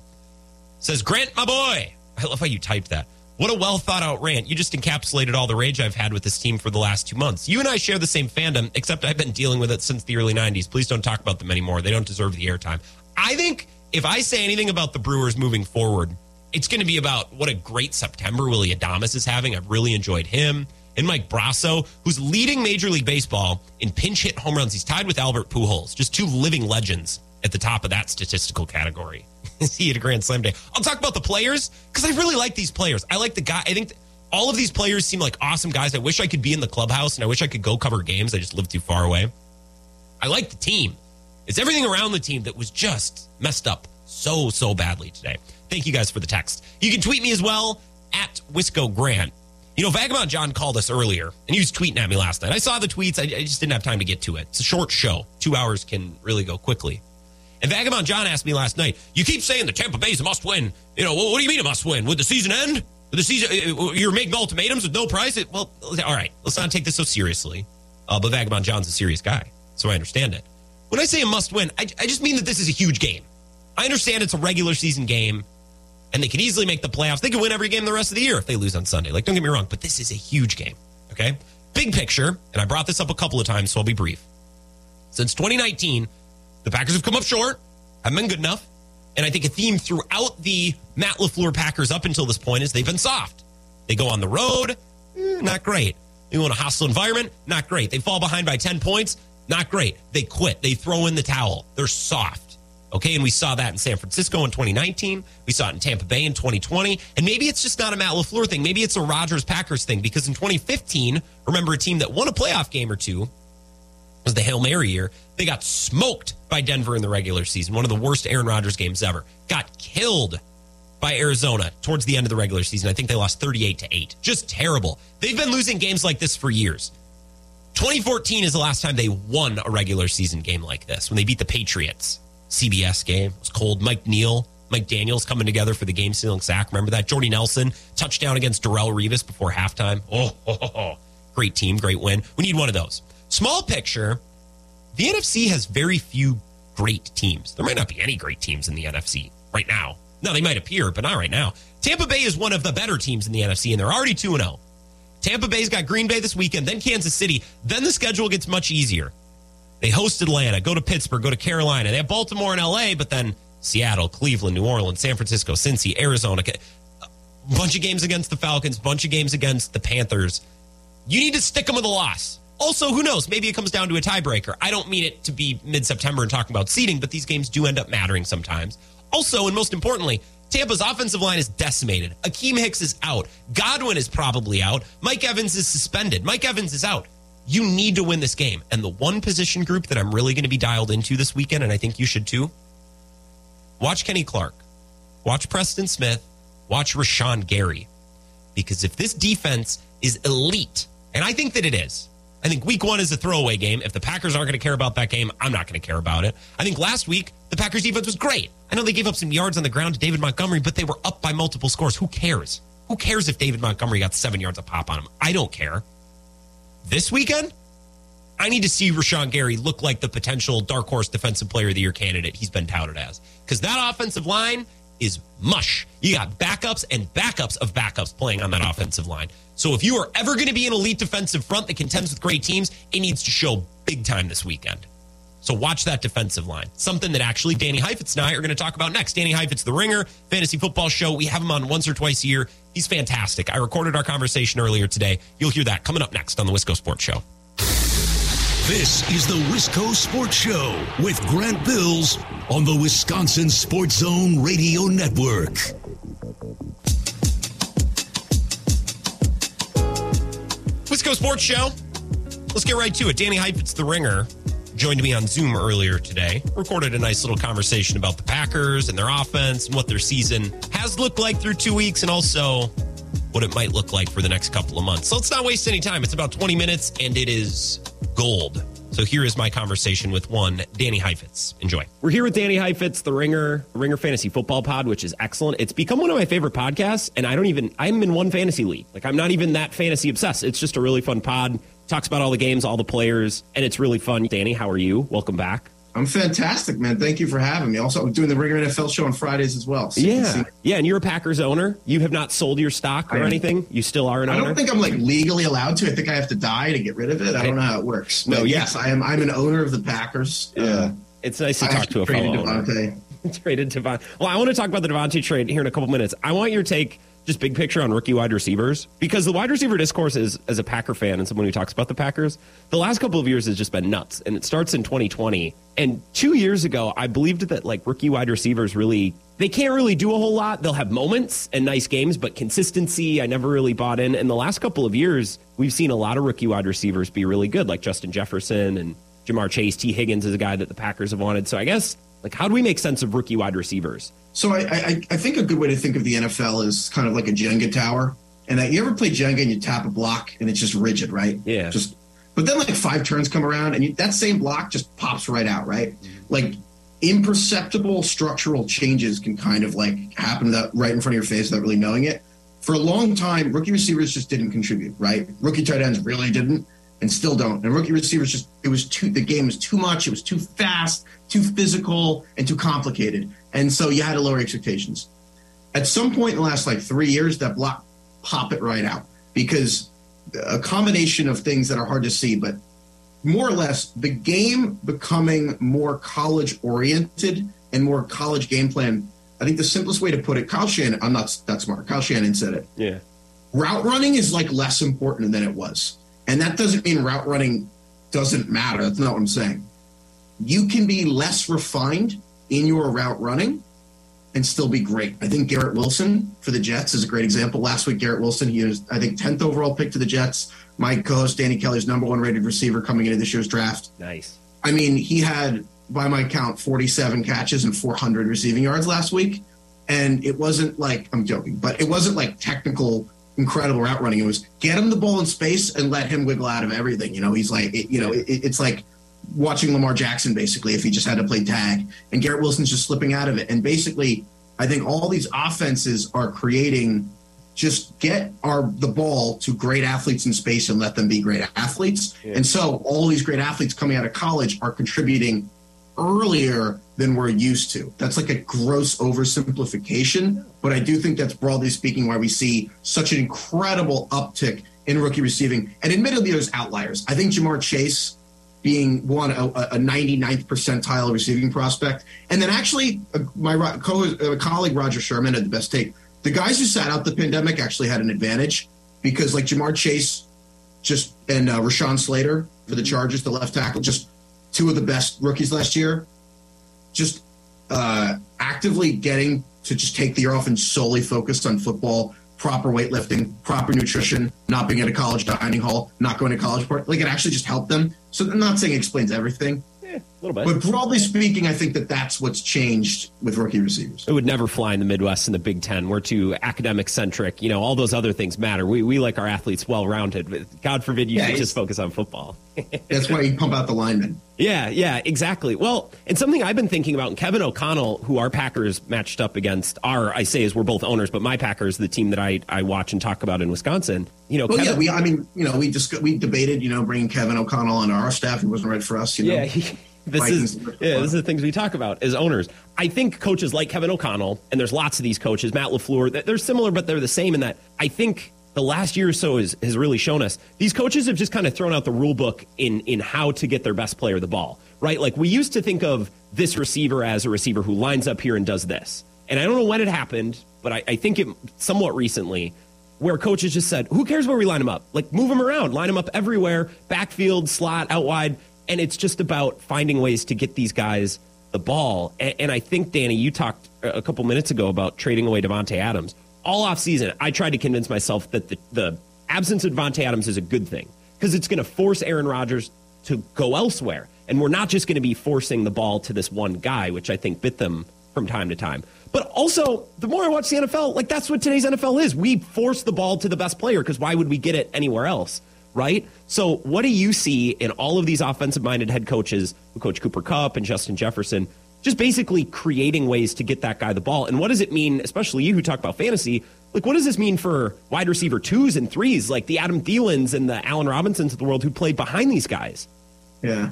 says, Grant, my boy. I love how you typed that. What a well thought out rant. You just encapsulated all the rage I've had with this team for the last two months. You and I share the same fandom, except I've been dealing with it since the early 90s. Please don't talk about them anymore. They don't deserve the airtime. I think if I say anything about the Brewers moving forward, it's going to be about what a great September Willie Adames is having. I've really enjoyed him. And Mike Brosseau, who's leading Major League Baseball in pinch hit home runs. He's tied with Albert Pujols, just two living legends at the top of that statistical category. Is he at a Grand Slam day? I'll talk about the players because I really like these players. I like the guy. I think all of these players seem like awesome guys. I wish I could be in the clubhouse and I wish I could go cover games. I just live too far away. I like the team. It's everything around the team that was just messed up so, so badly today. Thank you guys for the text. You can tweet me as well at Wisco Grant. You know, Vagabond John called us earlier and he was tweeting at me last night. I saw the tweets. I, I just didn't have time to get to it. It's a short show. Two hours can really go quickly. And Vagabond John asked me last night, you keep saying the Tampa Bay's a must win. You know, what do you mean a must win? Would the season end? Would the season, uh, uh, you're making ultimatums with no prize? Well, all right, let's not take this so seriously. Uh, but Vagabond John's a serious guy, so I understand it. When I say a must win, I, I just mean that this is a huge game. I understand it's a regular season game and they could easily make the playoffs. They could win every game the rest of the year if they lose on Sunday. Like, don't get me wrong, but this is a huge game. Okay. Big picture, and I brought this up a couple of times, so I'll be brief. Since 2019, the Packers have come up short, haven't been good enough. And I think a theme throughout the Matt LaFleur Packers up until this point is they've been soft. They go on the road, eh, not great. They go in a hostile environment, not great. They fall behind by 10 points, not great. They quit. They throw in the towel. They're soft. Okay. And we saw that in San Francisco in 2019. We saw it in Tampa Bay in 2020. And maybe it's just not a Matt LaFleur thing. Maybe it's a Rodgers Packers thing because in 2015, remember a team that won a playoff game or two was the Hail Mary year. They got smoked by Denver in the regular season. One of the worst Aaron Rodgers games ever. Got killed by Arizona towards the end of the regular season. I think they lost 38 to 8. Just terrible. They've been losing games like this for years. 2014 is the last time they won a regular season game like this when they beat the Patriots. CBS game. It was cold. Mike Neal, Mike Daniels coming together for the game stealing sack. Remember that? Jordy Nelson, touchdown against Darrelle Revis before halftime. Oh, oh, oh, oh, great team, great win. We need one of those. Small picture the NFC has very few great teams. There might not be any great teams in the NFC right now. No, they might appear, but not right now. Tampa Bay is one of the better teams in the NFC, and they're already 2 0. Tampa Bay's got Green Bay this weekend, then Kansas City. Then the schedule gets much easier. They host Atlanta, go to Pittsburgh, go to Carolina. They have Baltimore and LA, but then Seattle, Cleveland, New Orleans, San Francisco, Cincy, Arizona. A bunch of games against the Falcons, bunch of games against the Panthers. You need to stick them with a loss. Also, who knows? Maybe it comes down to a tiebreaker. I don't mean it to be mid September and talking about seeding, but these games do end up mattering sometimes. Also, and most importantly, Tampa's offensive line is decimated. Akiem Hicks is out. Godwin is probably out. Mike Evans is suspended. Mike Evans is out. You need to win this game. And the one position group that I'm really going to be dialed into this weekend, and I think you should too, watch Kenny Clark, watch Preston Smith, watch Rashan Gary. Because if this defense is elite, and I think that it is, I think week one is a throwaway game. If the Packers aren't going to care about that game, I'm not going to care about it. I think last week, the Packers defense was great. I know they gave up some yards on the ground to David Montgomery, but they were up by multiple scores. Who cares? Who cares if David Montgomery got seven yards of pop on him? I don't care. This weekend, I need to see Rashan Gary look like the potential dark horse defensive player of the year candidate he's been touted as. Because that offensive line is mush. You got backups and backups of backups playing on that offensive line. So if you are ever going to be an elite defensive front that contends with great teams, it needs to show big time this weekend. So watch that defensive line. Something that actually Danny Heifetz and I are going to talk about next. Danny Heifetz, the Ringer Fantasy Football Show. We have him on once or twice a year. He's fantastic. I recorded our conversation earlier today. You'll hear that coming up next on the Wisco Sports Show. This is the Wisco Sports Show with Grant Bills on the Wisconsin Sports Zone Radio Network. Wisco Sports Show. Let's get right to it. Danny Heifetz, the ringer, joined me on Zoom earlier today. Recorded a nice little conversation about the Packers and their offense and what their season has looked like through two weeks and also what it might look like for the next couple of months. So let's not waste any time. It's about 20 minutes and it is gold. So here is my conversation with one Danny Heifetz. Enjoy. We're here with Danny Heifetz, the Ringer, Ringer Fantasy Football Pod, which is excellent. It's become one of my favorite podcasts, and I don't even I'm in one fantasy league. Like I'm not even that fantasy obsessed. It's just a really fun pod. Talks about all the games, all the players, and it's really fun. Danny, how are you? Welcome back. I'm fantastic, man. Thank you for having me. Also, I'm doing the Ringer NFL show on Fridays as well. So yeah, yeah, and you're a Packers owner. You have not sold your stock or anything. You still are an owner. I don't think I'm like legally allowed to. I think I have to die to get rid of it. I don't know how it works. No, yes, I am. I'm an owner of the Packers. Yeah, uh, it's nice to I talk to a fellow owner. traded Devon. Well, I want to talk about the Davante trade here in a couple minutes. I want your take just big picture on rookie wide receivers because the wide receiver discourse is as a Packer fan and someone who talks about the Packers, the last couple of years has just been nuts. And it starts in 2020. And two years ago, I believed that like rookie wide receivers really they can't really do a whole lot. They'll have moments and nice games, but consistency, I never really bought in. And the last couple of years, we've seen a lot of rookie wide receivers be really good, like Justin Jefferson and Ja'Marr Chase. Tee Higgins is a guy that the Packers have wanted. So I guess like, how do we make sense of rookie wide receivers? So I, I, I think a good way to think of the NFL is kind of like a Jenga tower. And that you ever play Jenga and you tap a block and it's just rigid, right? Yeah. Just, but then like five turns come around and you, that same block just pops right out, right? Mm-hmm. Like imperceptible structural changes can kind of like happen that right in front of your face without really knowing it. For a long time, rookie receivers just didn't contribute, right? Rookie tight ends really didn't and still don't. And rookie receivers just it was too the game was too much, it was too fast, too physical, and too complicated. And so you had to lower expectations. At some point in the last like three years, that block pop it right out because a combination of things that are hard to see, but more or less the game becoming more college oriented and more college game plan. I think the simplest way to put it, Kyle Shanahan, I'm not that smart. Kyle Shanahan said it. Yeah. Route running is like less important than it was. And that doesn't mean route running doesn't matter. That's not what I'm saying. You can be less refined in your route running and still be great. I think Garrett Wilson for the Jets is a great example. Last week, Garrett Wilson, he was, I think, 10th overall pick to the Jets. My co host, Danny Kelly's number one rated receiver coming into this year's draft. Nice. I mean, he had, by my count, 47 catches and 400 receiving yards last week. And it wasn't like, I'm joking, but it wasn't like technical incredible route running. It was get him the ball in space and let him wiggle out of everything. You know, he's like, it, you know, it, it's like watching Lamar Jackson basically if he just had to play tag, and Garrett Wilson's just slipping out of it. And basically, I think all these offenses are creating just get our the ball to great athletes in space and let them be great athletes. Yeah. And so all these great athletes coming out of college are contributing earlier than we're used to. That's like a gross oversimplification, but I do think that's broadly speaking why we see such an incredible uptick in rookie receiving. And admittedly, there's outliers. I think Ja'Marr Chase being one a, a 99th percentile receiving prospect, and then actually uh, my co- uh, colleague Rodger Sherman had the best take. The guys who sat out the pandemic actually had an advantage because like Ja'Marr Chase, just and uh, Rashawn Slater for the Chargers, the left tackle, just two of the best rookies last year, just uh, actively getting to just take the year off and solely focus on football, proper weightlifting, proper nutrition, not being at a college dining hall, not going to college, like it actually just helped them. So I'm not saying it explains everything, a little bit. But broadly speaking, I think that that's what's changed with rookie receivers. It would never fly in the Midwest and the Big Ten. We're too academic centric. You know, all those other things matter. We, we like our athletes well rounded. God forbid you yeah, should just focus on football. that's why you pump out the linemen. Yeah, yeah, exactly. Well, and something I've been thinking about, and Kevin O'Connell, who our Packers matched up against, our I say is we're both owners, but my Packers, the team that I, I watch and talk about in Wisconsin. You know, well, Kevin, yeah, we I mean, you know, we just we debated, you know, bringing Kevin O'Connell on our staff. He wasn't right for us. You know, yeah. He, this is yeah, this is the things we talk about as owners. I think coaches like Kevin O'Connell, and there's lots of these coaches, Matt LaFleur, they're similar, but they're the same in that I think the last year or so has, has really shown us these coaches have just kind of thrown out the rule book in in how to get their best player the ball. Right? Like we used to think of this receiver as a receiver who lines up here and does this. And I don't know when it happened, but I, I think it somewhat recently where coaches just said, who cares where we line them up? Like move them around, line them up everywhere, backfield, slot, out wide and it's just about finding ways to get these guys the ball. And, and I think, Danny, you talked a couple minutes ago about trading away Davante Adams. All off season, I tried to convince myself that the, the absence of Davante Adams is a good thing because it's going to force Aaron Rodgers to go elsewhere. And we're not just going to be forcing the ball to this one guy, which I think bit them from time to time. But also, the more I watch the NFL, like that's what today's NFL is. We force the ball to the best player because why would we get it anywhere else? Right? So, what do you see in all of these offensive minded head coaches who coach Cooper Kupp and Justin Jefferson, just basically creating ways to get that guy the ball? And what does it mean, especially you who talk about fantasy? Like, what does this mean for wide receiver twos and threes, like the Adam Thielens and the Allen Robinsons of the world who played behind these guys? Yeah.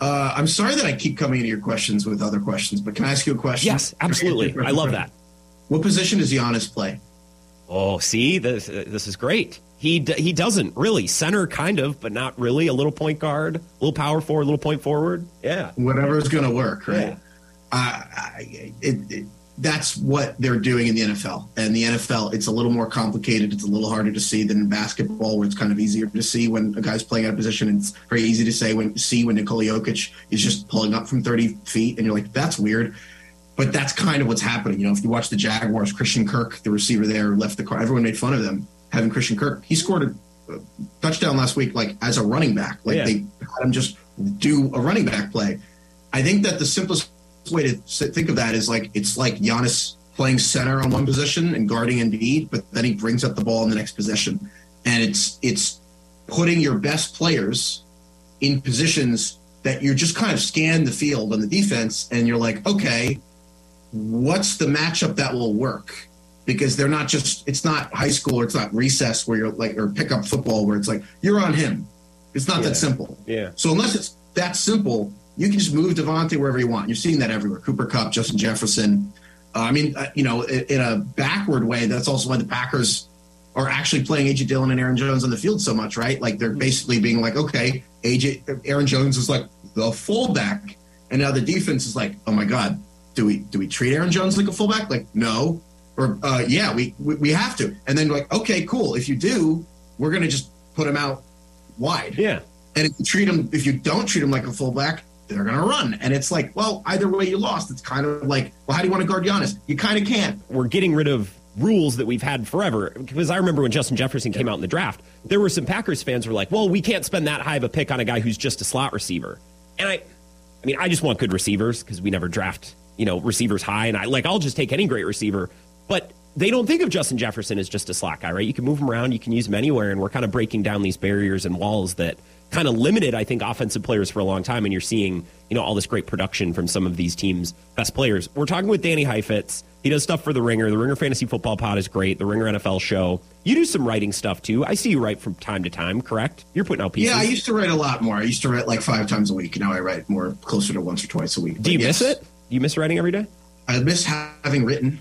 Uh, I'm sorry that I keep coming into your questions with other questions, but can I ask you a question? Yes, absolutely. I love that. What position does Giannis play? Oh, see, this this is great. He he doesn't really center, kind of, but not really. A little point guard, a little power forward, a little point forward. Yeah, whatever's going to work, right? Yeah. Uh, it, it, that's what they're doing in the NFL. And the NFL, it's a little more complicated. It's a little harder to see than in basketball, where it's kind of easier to see when a guy's playing out of position. And it's very easy to say when see when Nikola Jokic is just pulling up from 30 feet, and you're like, that's weird. But that's kind of what's happening. You know, if you watch the Jaguars, Christian Kirk, the receiver there, left the car. Everyone made fun of them having Christian Kirk. He scored a, a touchdown last week, like as a running back. Like yeah. they had him just do a running back play. I think that the simplest way to think of that is like it's like Giannis playing center on one position and guarding Embiid, but then he brings up the ball in the next possession, and it's it's putting your best players in positions that you're just kind of scan the field on the defense, and you're like, okay, what's the matchup that will work? Because they're not just it's not high school or it's not recess where you're like or pickup football where it's like you're on him. It's not yeah. that simple. Yeah. So unless it's that simple, you can just move Davante wherever you want. You're seeing that everywhere. Cooper Kupp, Justin Jefferson. Uh, I mean, uh, you know, in, in, a backward way, that's also why the Packers are actually playing AJ Dillon and Aaron Jones on the field so much, right? Like they're basically being like, okay, AJ Aaron Jones is like the fullback, and now the defense is like, oh my god, do we do we treat Aaron Jones like a fullback? Like no, or uh, yeah, we, we we have to, and then like, okay, cool. If you do, we're gonna just put them out wide. Yeah. And if you treat them, if you don't treat them like a fullback, they're going to run. And it's like, well, either way you lost. It's kind of like, well, how do you want to guard Giannis? You kind of can't. We're getting rid of rules that we've had forever. Because I remember when Justin Jefferson came out in the draft, there were some Packers fans who were like, well, we can't spend that high of a pick on a guy who's just a slot receiver. And I, I mean, I just want good receivers because we never draft, you know, receivers high. And I like, I'll just take any great receiver. But they don't think of Justin Jefferson as just a slot guy, right? You can move him around, you can use him anywhere. And we're kind of breaking down these barriers and walls that – kind of limited, I think, offensive players for a long time, and you're seeing, you know, all this great production from some of these teams' best players. We're talking with Danny Heifetz. He does stuff for The Ringer. The Ringer Fantasy Football Pod is great. The Ringer NFL Show. You do some writing stuff too. I see you write from time to time, correct? You're putting out pieces. Yeah, I used to write a lot more. I used to write like five times a week. Now I write more closer to once or twice a week. Do you yes. miss it? Do you miss writing every day? I miss having written.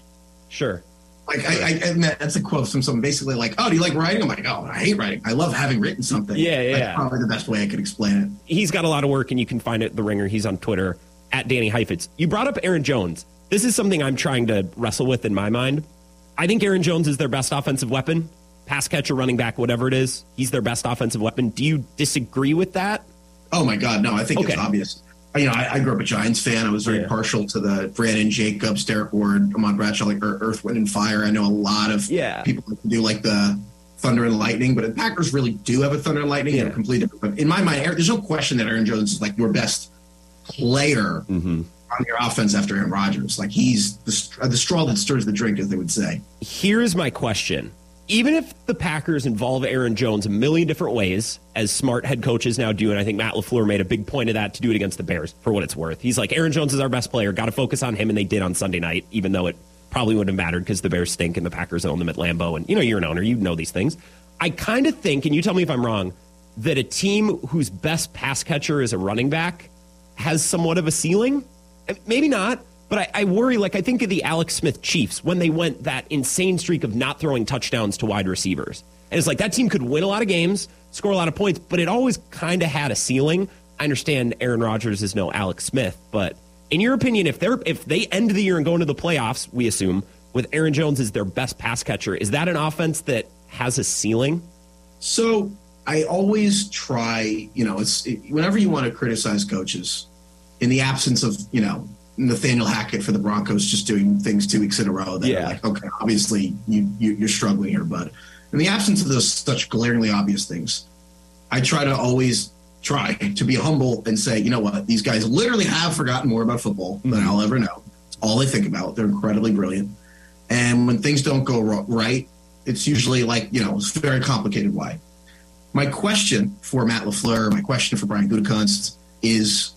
Sure. Like I, I, and that's a quote from someone basically like, "Oh, do you like writing?" I'm like, "Oh, I hate writing. I love having written something." Yeah, yeah. That's probably the best way I could explain it. He's got a lot of work, and you can find it The Ringer. He's on Twitter at Danny Heifetz. You brought up Aaron Jones. This is something I'm trying to wrestle with in my mind. I think Aaron Jones is their best offensive weapon, pass catcher, running back, whatever it is. He's their best offensive weapon. Do you disagree with that? Oh my God, no! I think okay. it's obvious you know, I, I, grew up a Giants fan. I was very yeah. partial to the Brandon Jacobs, Derrick Ward, Ahmad Bradshaw, like Earth, Wind, and Fire. I know a lot of yeah. people do like the Thunder and Lightning, but the Packers really do have a Thunder and Lightning. Yeah. They're completely different. But in my mind, there's no question that Aaron Jones is like your best player mm-hmm. on your offense after Aaron Rodgers. Like he's the, the straw that stirs the drink, as they would say. Here's my question even if the Packers involve Aaron Jones a million different ways, as smart head coaches now do, and I think Matt LaFleur made a big point of that to do it against the Bears for what it's worth. He's like, Aaron Jones is our best player, got to focus on him, and they did on Sunday night, even though it probably wouldn't have mattered because the Bears stink and the Packers own them at Lambeau. And, you know, you're an owner, you know these things. I kind of think, and you tell me if I'm wrong, that a team whose best pass catcher is a running back has somewhat of a ceiling. Maybe not, but I, I, worry, like, I think of the Alex Smith Chiefs when they went that insane streak of not throwing touchdowns to wide receivers. And it's like that team could win a lot of games, score a lot of points, but it always kind of had a ceiling. I understand Aaron Rodgers is no Alex Smith, but in your opinion, if they're if they end the year and go into the playoffs, we assume with Aaron Jones as their best pass catcher, is that an offense that has a ceiling? So I always try, you know, it's it, whenever you want to criticize coaches, in the absence of you know Nathaniel Hackett for the Broncos just doing things two weeks in a row that yeah. are like, okay, obviously you, you you're struggling here, but in the absence of those such glaringly obvious things, I try to always try to be humble and say, you know what, these guys literally have forgotten more about football than mm-hmm. I'll ever know. It's all they think about. They're incredibly brilliant. And when things don't go right, it's usually like, you know, it's very complicated why. My question for Matt LaFleur, my question for Brian Gutekunst is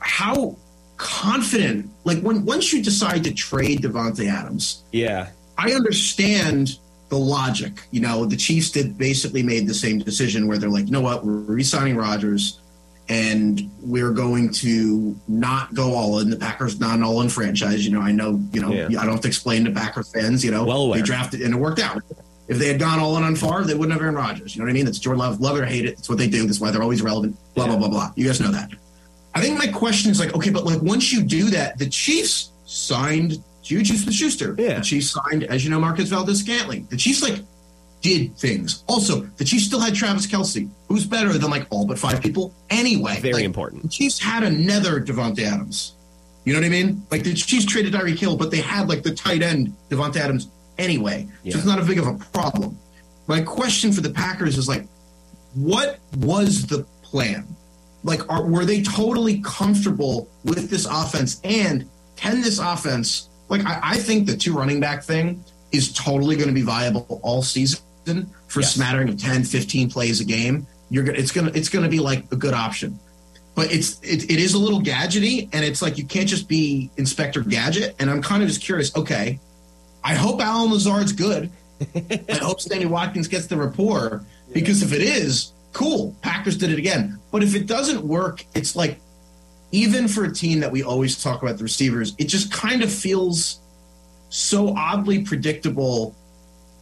how confident, like when once you decide to trade Davante Adams, Yeah. I understand the logic. You know, the Chiefs did basically made the same decision where they're like, you know what, we're re-signing Rodgers and we're going to not go all in. The Packers not an all in franchise. You know, I know, you know, Yeah. I don't have to explain to Packer fans, you know, Well aware. they drafted and it worked out. If they had gone all in on Favre, they wouldn't have Aaron Rodgers. You know what I mean? That's Jordan Love, love or hate it. It's what they do. That's why they're always relevant. Blah, blah, blah, blah. You guys know that. I think my question is like, okay, but like once you do that, the Chiefs signed Juju Smith-Schuster. Yeah. The Chiefs signed, as you know, Marquez Valdes-Scantling. The Chiefs like did things. Also, the Chiefs still had Travis Kelce, who's better than like all but five people anyway. Very Like, important. The Chiefs had another Davante Adams. You know what I mean? Like the Chiefs traded Tyreek Hill, but they had like the tight end Davante Adams anyway. Yeah. So it's not a big of a problem. My question for the Packers is like, what was the plan? Like, are, were they totally comfortable with this offense? And can this offense, like, I, I think the two running back thing is totally going to be viable all season for Yes. smattering of 10, 15 plays a game. You're gonna, it's gonna, it's gonna be like a good option. But it's, it, it is a little gadgety, and it's like you can't just be Inspector Gadget. And I'm kind of just curious. Okay, I hope Allen Lazard's good. I hope Stanley Watkins gets the rapport because if it is, cool. Packers did it again. But if it doesn't work, it's like even for a team that we always talk about the receivers, it just kind of feels so oddly predictable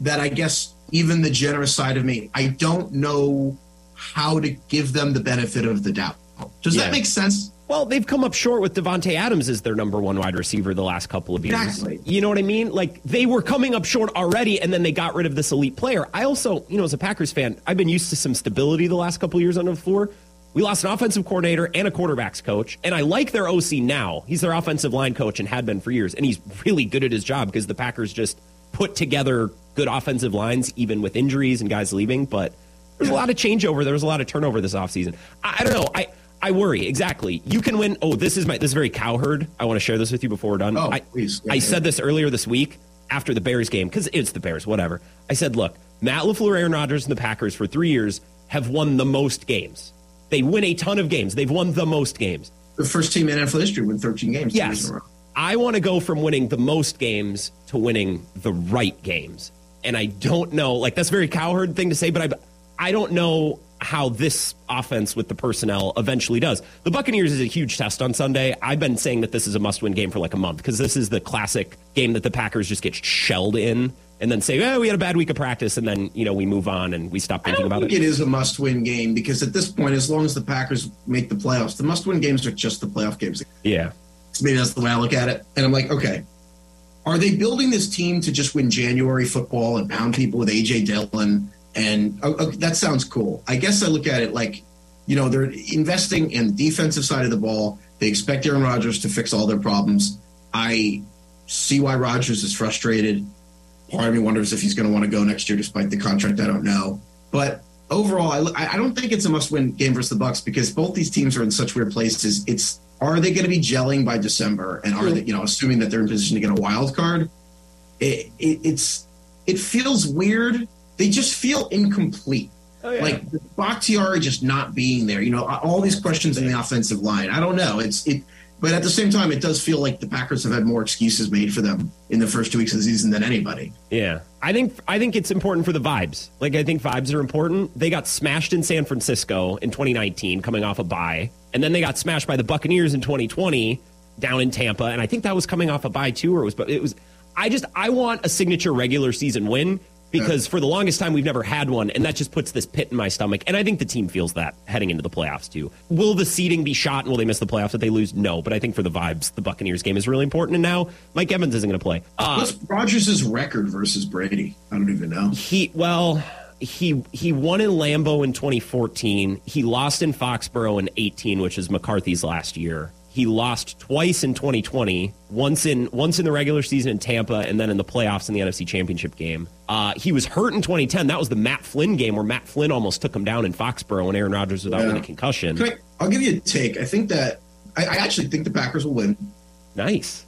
that I guess even the generous side of me, I don't know how to give them the benefit of the doubt. Does Yeah. that make sense? Well, they've come up short with Davante Adams as their number one wide receiver the last couple of years. Exactly. You know what I mean? Like they were coming up short already, and then they got rid of this elite player. I also, you know, as a Packers fan, I've been used to some stability the last couple of years under LaFleur. We lost an offensive coordinator and a quarterbacks coach, and I like their OC now. He's their offensive line coach and had been for years, and he's really good at his job because the Packers just put together good offensive lines, even with injuries and guys leaving. But there's a lot of changeover. There was a lot of turnover this offseason. I, I don't know. I I worry exactly. You can win. Oh, this is my this is very cowherd. I want to share this with you before we're done. Oh, I, please. I said this earlier this week after the Bears game because it's the Bears. Whatever. I said, look, Matt Lafleur, Aaron Rodgers, and the Packers for three years have won the most games. They win a ton of games. They've won the most games. The first team in NFL history win 13 games. Yes. in a row. I want to go from winning the most games to winning the right games. And I don't know, like that's a very cowherd thing to say, but I I don't know how this offense with the personnel eventually does. The Buccaneers is a huge test on Sunday. I've been saying that this is a must-win game for like a month because this is the classic game that the Packers just get shelled in and then say, "Oh, we had a bad week of practice," and then you know we move on and we stop thinking about think it. it is a must-win game because at this point, as long as the Packers make the playoffs, the must-win games are just the playoff games. Yeah, Maybe that's the way I look at it. And I'm like, okay, are they building this team to just win January football and pound people with AJ Dillon? And oh, oh, that sounds cool. I guess I look at it like, you know, they're investing in the defensive side of the ball. They expect Aaron Rodgers to fix all their problems. I see why Rodgers is frustrated. Part of me wonders if he's going to want to go next year, despite the contract. I don't know. But overall, I, I don't think it's a must-win game versus the Bucs because both these teams are in such weird places. It's are they going to be gelling by December, and are they, you know, assuming that they're in position to get a wild card? It, it, it's it feels weird. They just feel incomplete. Oh, like Bakhtiari just not being there. You know, all these questions in the offensive line. I don't know. It's it, but at the same time, it does feel like the Packers have had more excuses made for them in the first two weeks of the season than anybody. Yeah, I think I think it's important for the vibes. Like I think vibes are important. They got smashed in San Francisco in 2019, coming off a bye, and then they got smashed by the Buccaneers in 2020 down in Tampa, and I think that was coming off a bye too, or it was. But it was. I just I want a signature regular season win because for the longest time we've never had one, and that just puts this pit in my stomach. And I think the team feels that heading into the playoffs too. Will the seeding be shot and will they miss the playoffs if they lose? No, but I think for the vibes, the Buccaneers game is really important. And now Mike Evans isn't going to play. Uh, What's Rodgers' record versus Brady? I don't even know. he well, he he won in Lambeau in 2014. He lost in Foxborough in 18, which is McCarthy's last year. He lost twice in 2020, once in once in the regular season in Tampa, and then in the playoffs in the NFC Championship game. Uh, he was hurt in 2010. That was the Matt Flynn game where Matt Flynn almost took him down in Foxborough and Aaron Rodgers was out Yeah. with a concussion. I, I'll give you a take. I think that I, I actually think the Packers will win. Nice.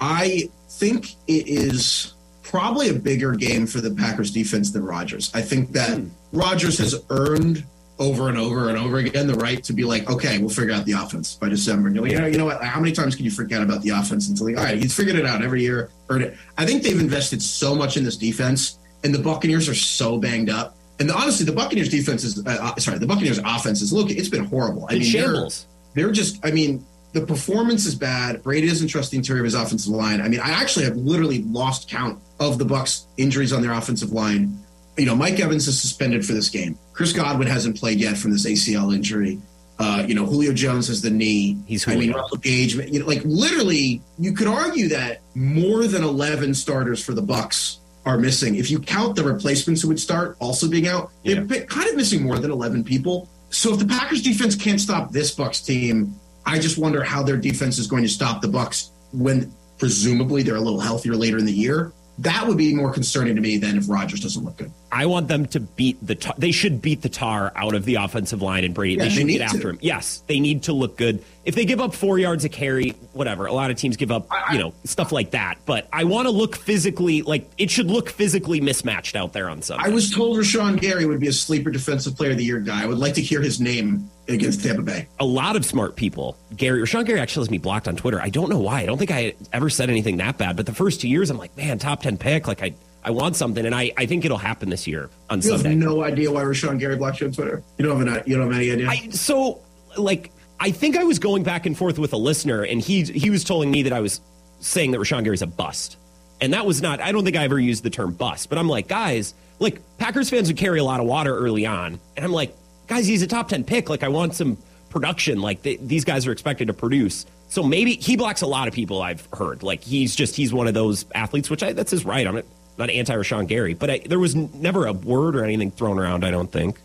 I think it is probably a bigger game for the Packers defense than Rodgers. I think that Rodgers has earned over and over and over again the right to be like, okay, we'll figure out the offense by December. And you're like, you know, you know what? How many times can you forget about the offense until like, all right, he's figured it out every year. I think they've invested so much in this defense, and the Buccaneers are so banged up. And honestly, the Buccaneers defense is uh, uh, sorry, the Buccaneers offense is look, it's been horrible. I mean, they're- shambles. they're just i mean the performance is bad brady doesn't trust the interior of his offensive line i mean i actually have literally lost count of the Bucs injuries on their offensive line you know mike evans is suspended for this game. Chris godwin hasn't played yet from this acl injury. Uh, you know julio jones has the knee. He's i mean russell gage you know like literally you could argue that more than 11 starters for the Bucs are missing. If you count the replacements who would start also being out they're kind of missing more than 11 people. So if the Packers defense can't stop this Bucs team, I just wonder how their defense is going to stop the Bucs when presumably they're a little healthier later in the year. That would be more concerning to me than if Rodgers doesn't look good. I want them to beat the. Tar- they should beat the tar out of the offensive line and Brady. Yeah, they they should need get to. after him. Yes, they need to look good. If they give up four yards a carry, whatever. A lot of teams give up, you know, stuff like that. But I want to look physically like it should look physically mismatched out there on Sunday. I was told Rashan Gary would be a sleeper defensive player of the year guy. I would like to hear his name against Tampa Bay. a lot of smart people. Gary Rashan Gary actually has me blocked on Twitter. I don't know why. I don't think I ever said anything that bad. But the first two years, I'm like, man, top ten pick. Like I, I want something, and I, I think it'll happen this year on You have Sunday. no idea why Rashan Gary blocked you on Twitter. You don't have, an, you don't have any idea. I so like I think I was going back and forth with a listener, and he he was telling me that I was saying that Rashan Gary's a bust, and that was not. I don't think I ever used the term bust, but I'm like, guys, like Packers fans would carry a lot of water early on, and I'm like, guys, he's a top ten pick. Like I want some production. Like th- these guys are expected to produce. So maybe he blocks a lot of people. I've heard like he's just he's one of those athletes, which I, that's his right. I'm not, not anti Rashan Gary, but I, there was n- never a word or anything thrown around. I don't think.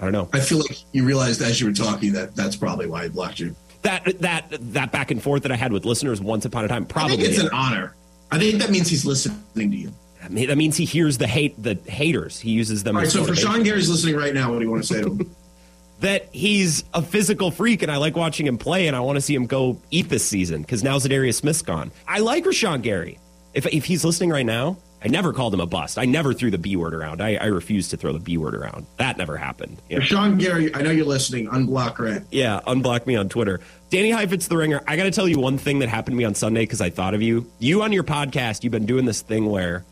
I don't know. I feel like you realized as you were talking that that's probably why he blocked you. that that that back and forth that I had with listeners once upon a time I probably think it's an honor. I think that means he's listening to you. I mean, that means he hears the hate the haters he uses them All right, so motivation. Rashan Gary's listening right now, what do you want to say to him? that he's a physical freak and I like watching him play and I want to see him go eat this season because now Za'Darius Smith's gone I like Rashan Gary if, if he's listening right now I never called him a bust I never threw the B word around I, I refuse to throw the B word around that never happened yeah. Rashan Gary, I know you're listening. Unblock Grant. Yeah, unblock me on Twitter. Danny Heifetz, the ringer. I got to tell you one thing that happened to me on Sunday because I thought of you. You on your podcast, you've been doing this thing where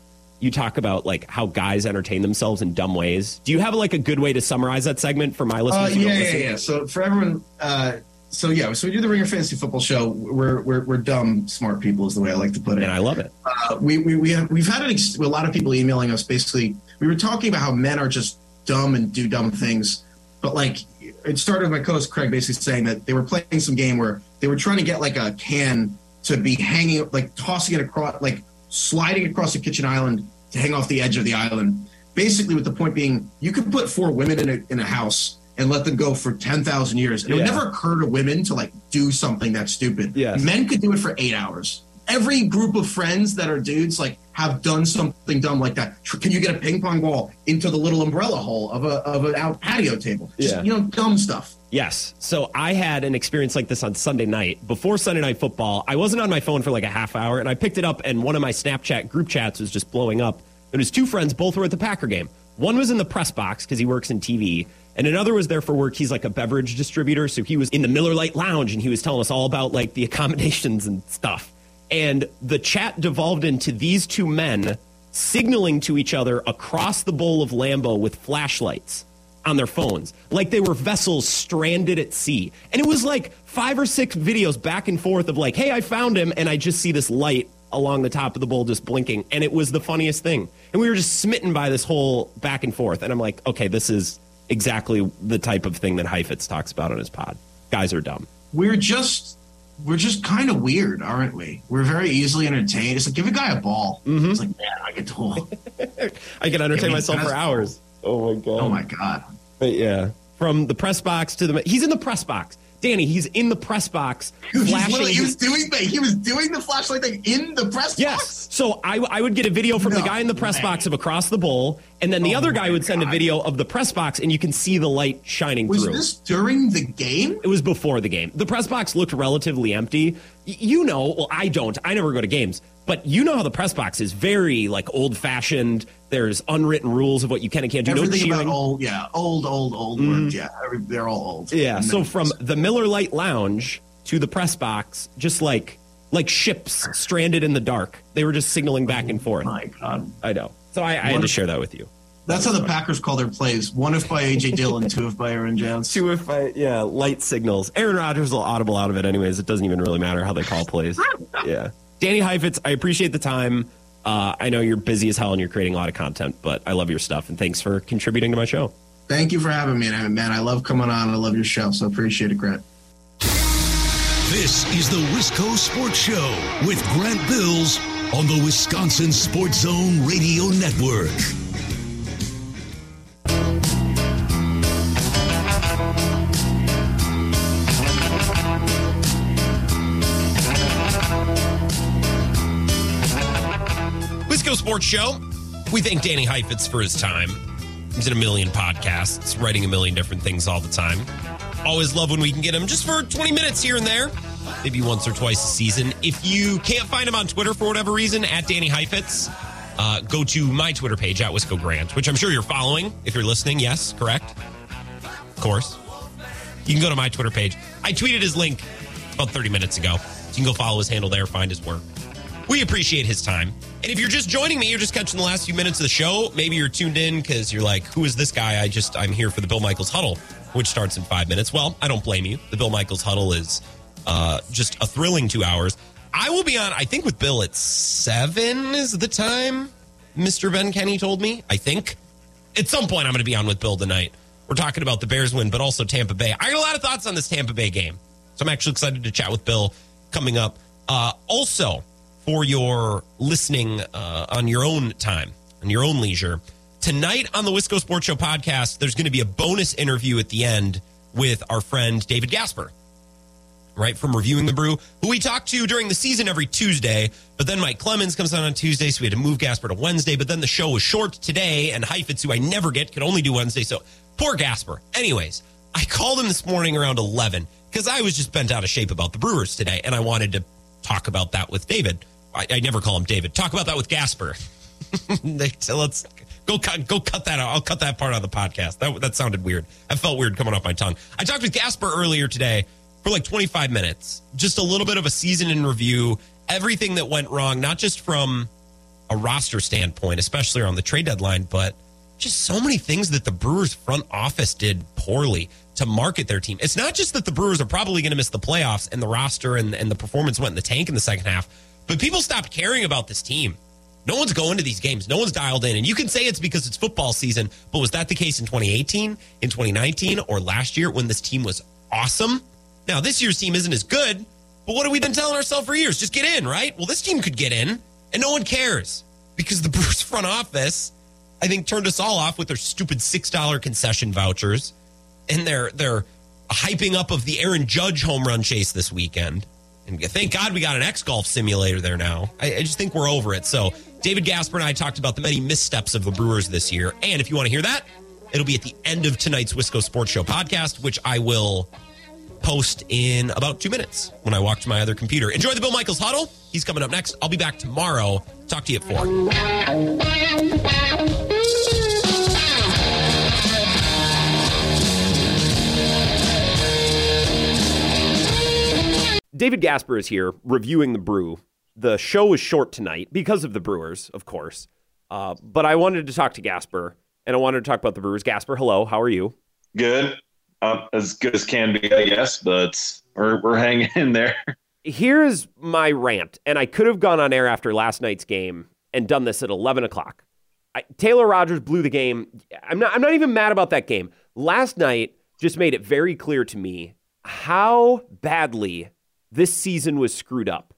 you talk about like how guys entertain themselves in dumb ways. Do you have like a good way to summarize that segment for my Uh, listeners? who yeah, yeah, yeah. So for everyone, uh, so yeah, so we do the Ringer Fantasy Football Show. We're we're, we're dumb, smart people is the way I like to put it. And I love it. uh, we we we have we've had an ex- a lot of people emailing us. Basically, we were talking about how men are just dumb and do dumb things, but like it started with my co-host Craig basically saying that they were playing some game where they were trying to get like a can to be hanging, like tossing it across, like sliding across the kitchen island to hang off the edge of the island. Basically, with the point being, you could put four women in a in a house and let them go for ten thousand years. And It would never occur to women to like do something that's stupid. Yes. Men could do it for eight hours. Every group of friends that are dudes like have done something dumb like that. Can you get a ping pong ball into the little umbrella hole of a of an out patio table? Just, Yeah. you know, dumb stuff. Yes. So I had an experience like this on Sunday night. Before Sunday night football, I wasn't on my phone for like a half hour and I picked it up and one of my Snapchat group chats was just blowing up. And his two friends both were at the Packer game. One was in the press box because he works in TV, and another was there for work. He's like a beverage distributor. So he was in the Miller Lite Lounge and he was telling us all about like the accommodations and stuff. And the chat devolved into these two men signaling to each other across the bowl of Lambeau with flashlights on their phones, like they were vessels stranded at sea. And it was like five or six videos back and forth of like, hey, I found him. And I just see this light along the top of the bowl just blinking. And it was the funniest thing. And we were just smitten by this whole back and forth. And I'm like, okay, this is exactly the type of thing that Heifetz talks about on his pod. Guys are dumb. We're just we're just kind of weird, aren't we? We're very easily entertained. It's like give a guy a ball. Mm-hmm. It's like man, I get to. I can entertain myself for hours. Oh my God. oh my god. But yeah, from the press box to the he's in the press box. Danny, he's in the press box He was, flashing. literally- he was doing the, he was doing the flashlight thing in the press Yes. box. So I, I would get a video from the guy in the press way. box of across the bowl, and then the Oh other guy would send a video of the press box, and you can see the light shining Was through. this during the game? It was before the game. The press box looked relatively empty. Y- You know, well, I don't. I never go to games, but you know how the press box is very like old fashioned. There's unwritten rules of what you can and can't do. No Everything cheering. about old, yeah, old, old, old words. Mm-hmm. Yeah, they're all old. Yeah. And So then- from the Miller Lite Lounge to the press box, just like like ships stranded in the dark, they were just signaling back and oh forth. my God, I know. So I, I had to share that with you. that's how the Packers call their plays. One if by AJ Dillon, two if by Aaron Jones. Two if I yeah, light signals. Aaron Rodgers will audible out of it anyways. It doesn't even really matter how they call plays. Yeah. Danny Heifetz, I appreciate the time. Uh, I know you're busy as hell and you're creating a lot of content, but I love your stuff and thanks for contributing to my show. Thank you for having me, and man, I love coming on. I love your show, so appreciate it, Grant. This is the Wisco Sports Show with Grant Bills on the Wisconsin Sports Zone Radio Network. Sports Show. We thank Danny Heifetz for his time. He's in a million podcasts, writing a million different things all the time. Always love when we can get him just for 20 minutes here and there, maybe once or twice a season. If you can't find him on Twitter for whatever reason, at Danny Heifetz, uh, go to my Twitter page at Wisco Grant, which I'm sure you're following if you're listening. Yes, correct? Of course. You can go to my Twitter page. I tweeted his link about 30 minutes ago. So you can go follow his handle there, find his work. We appreciate his time. And if you're just joining me, you're just catching the last few minutes of the show. Maybe you're tuned in because you're like, who is this guy? I just, I'm here for the Bill Michaels huddle, which starts in five minutes. Well, I don't blame you. The Bill Michaels huddle is uh, just a thrilling two hours. I will be on, I think, with Bill at seven is the time, Mr. Ben Kenny told me. I think. At some point, I'm going to be on with Bill tonight. We're talking about the Bears win, but also Tampa Bay. I got a lot of thoughts on this Tampa Bay game. So I'm actually excited to chat with Bill coming up. Uh, also, for your listening uh, on your own time, on your own leisure, tonight on the Wisco Sports Show podcast, there's going to be a bonus interview at the end with our friend David Gasper, right, from Reviewing the Brew, who we talk to during the season every Tuesday. But then Mike Clemens comes on on Tuesday, so we had to move Gasper to Wednesday. But then the show was short today, and Heifetz, who I never get, could only do Wednesday. So poor Gasper. Anyways, I called him this morning around 11 because I was just bent out of shape about the Brewers today, and I wanted to talk about that with David. I, I never call him David. Talk about that with Gasper. so let's go cut go cut that out. I'll cut that part out of the podcast. That that sounded weird. I felt weird coming off my tongue. I talked with Gasper earlier today for like 25 minutes. Just a little bit of a season in review, everything that went wrong, not just from a roster standpoint, especially around the trade deadline, but just so many things that the Brewers front office did poorly to market their team. It's not just that the Brewers are probably going to miss the playoffs and the roster and, and the performance went in the tank in the second half, but people stopped caring about this team. No one's going to these games. No one's dialed in. And you can say it's because it's football season, but was that the case in 2018, in 2019, or last year when this team was awesome? Now, this year's team isn't as good, but what have we been telling ourselves for years? Just get in, right? Well, this team could get in, and no one cares because the Brews front office, I think, turned us all off with their stupid $6 concession vouchers and their, their hyping up of the Aaron Judge home run chase this weekend. And thank God we got an X Golf simulator there now. I, I just think we're over it. So, David Gasper and I talked about the many missteps of the Brewers this year. And if you want to hear that, it'll be at the end of tonight's Wisco Sports Show podcast, which I will post in about two minutes when I walk to my other computer. Enjoy the Bill Michaels huddle. He's coming up next. I'll be back tomorrow. Talk to you at four. David Gasper is here reviewing the brew. The show is short tonight because of the Brewers, of course. Uh, but I wanted to talk to Gasper and I wanted to talk about the Brewers. Gasper, hello. How are you? good, um, as good as can be, I guess. But we're we're hanging in there. Here is my rant, and I could have gone on air after last night's game and done this at 11 o'clock. I, Taylor Rogers blew the game. I'm not. I'm not even mad about that game. Last night just made it very clear to me how badly this season was screwed up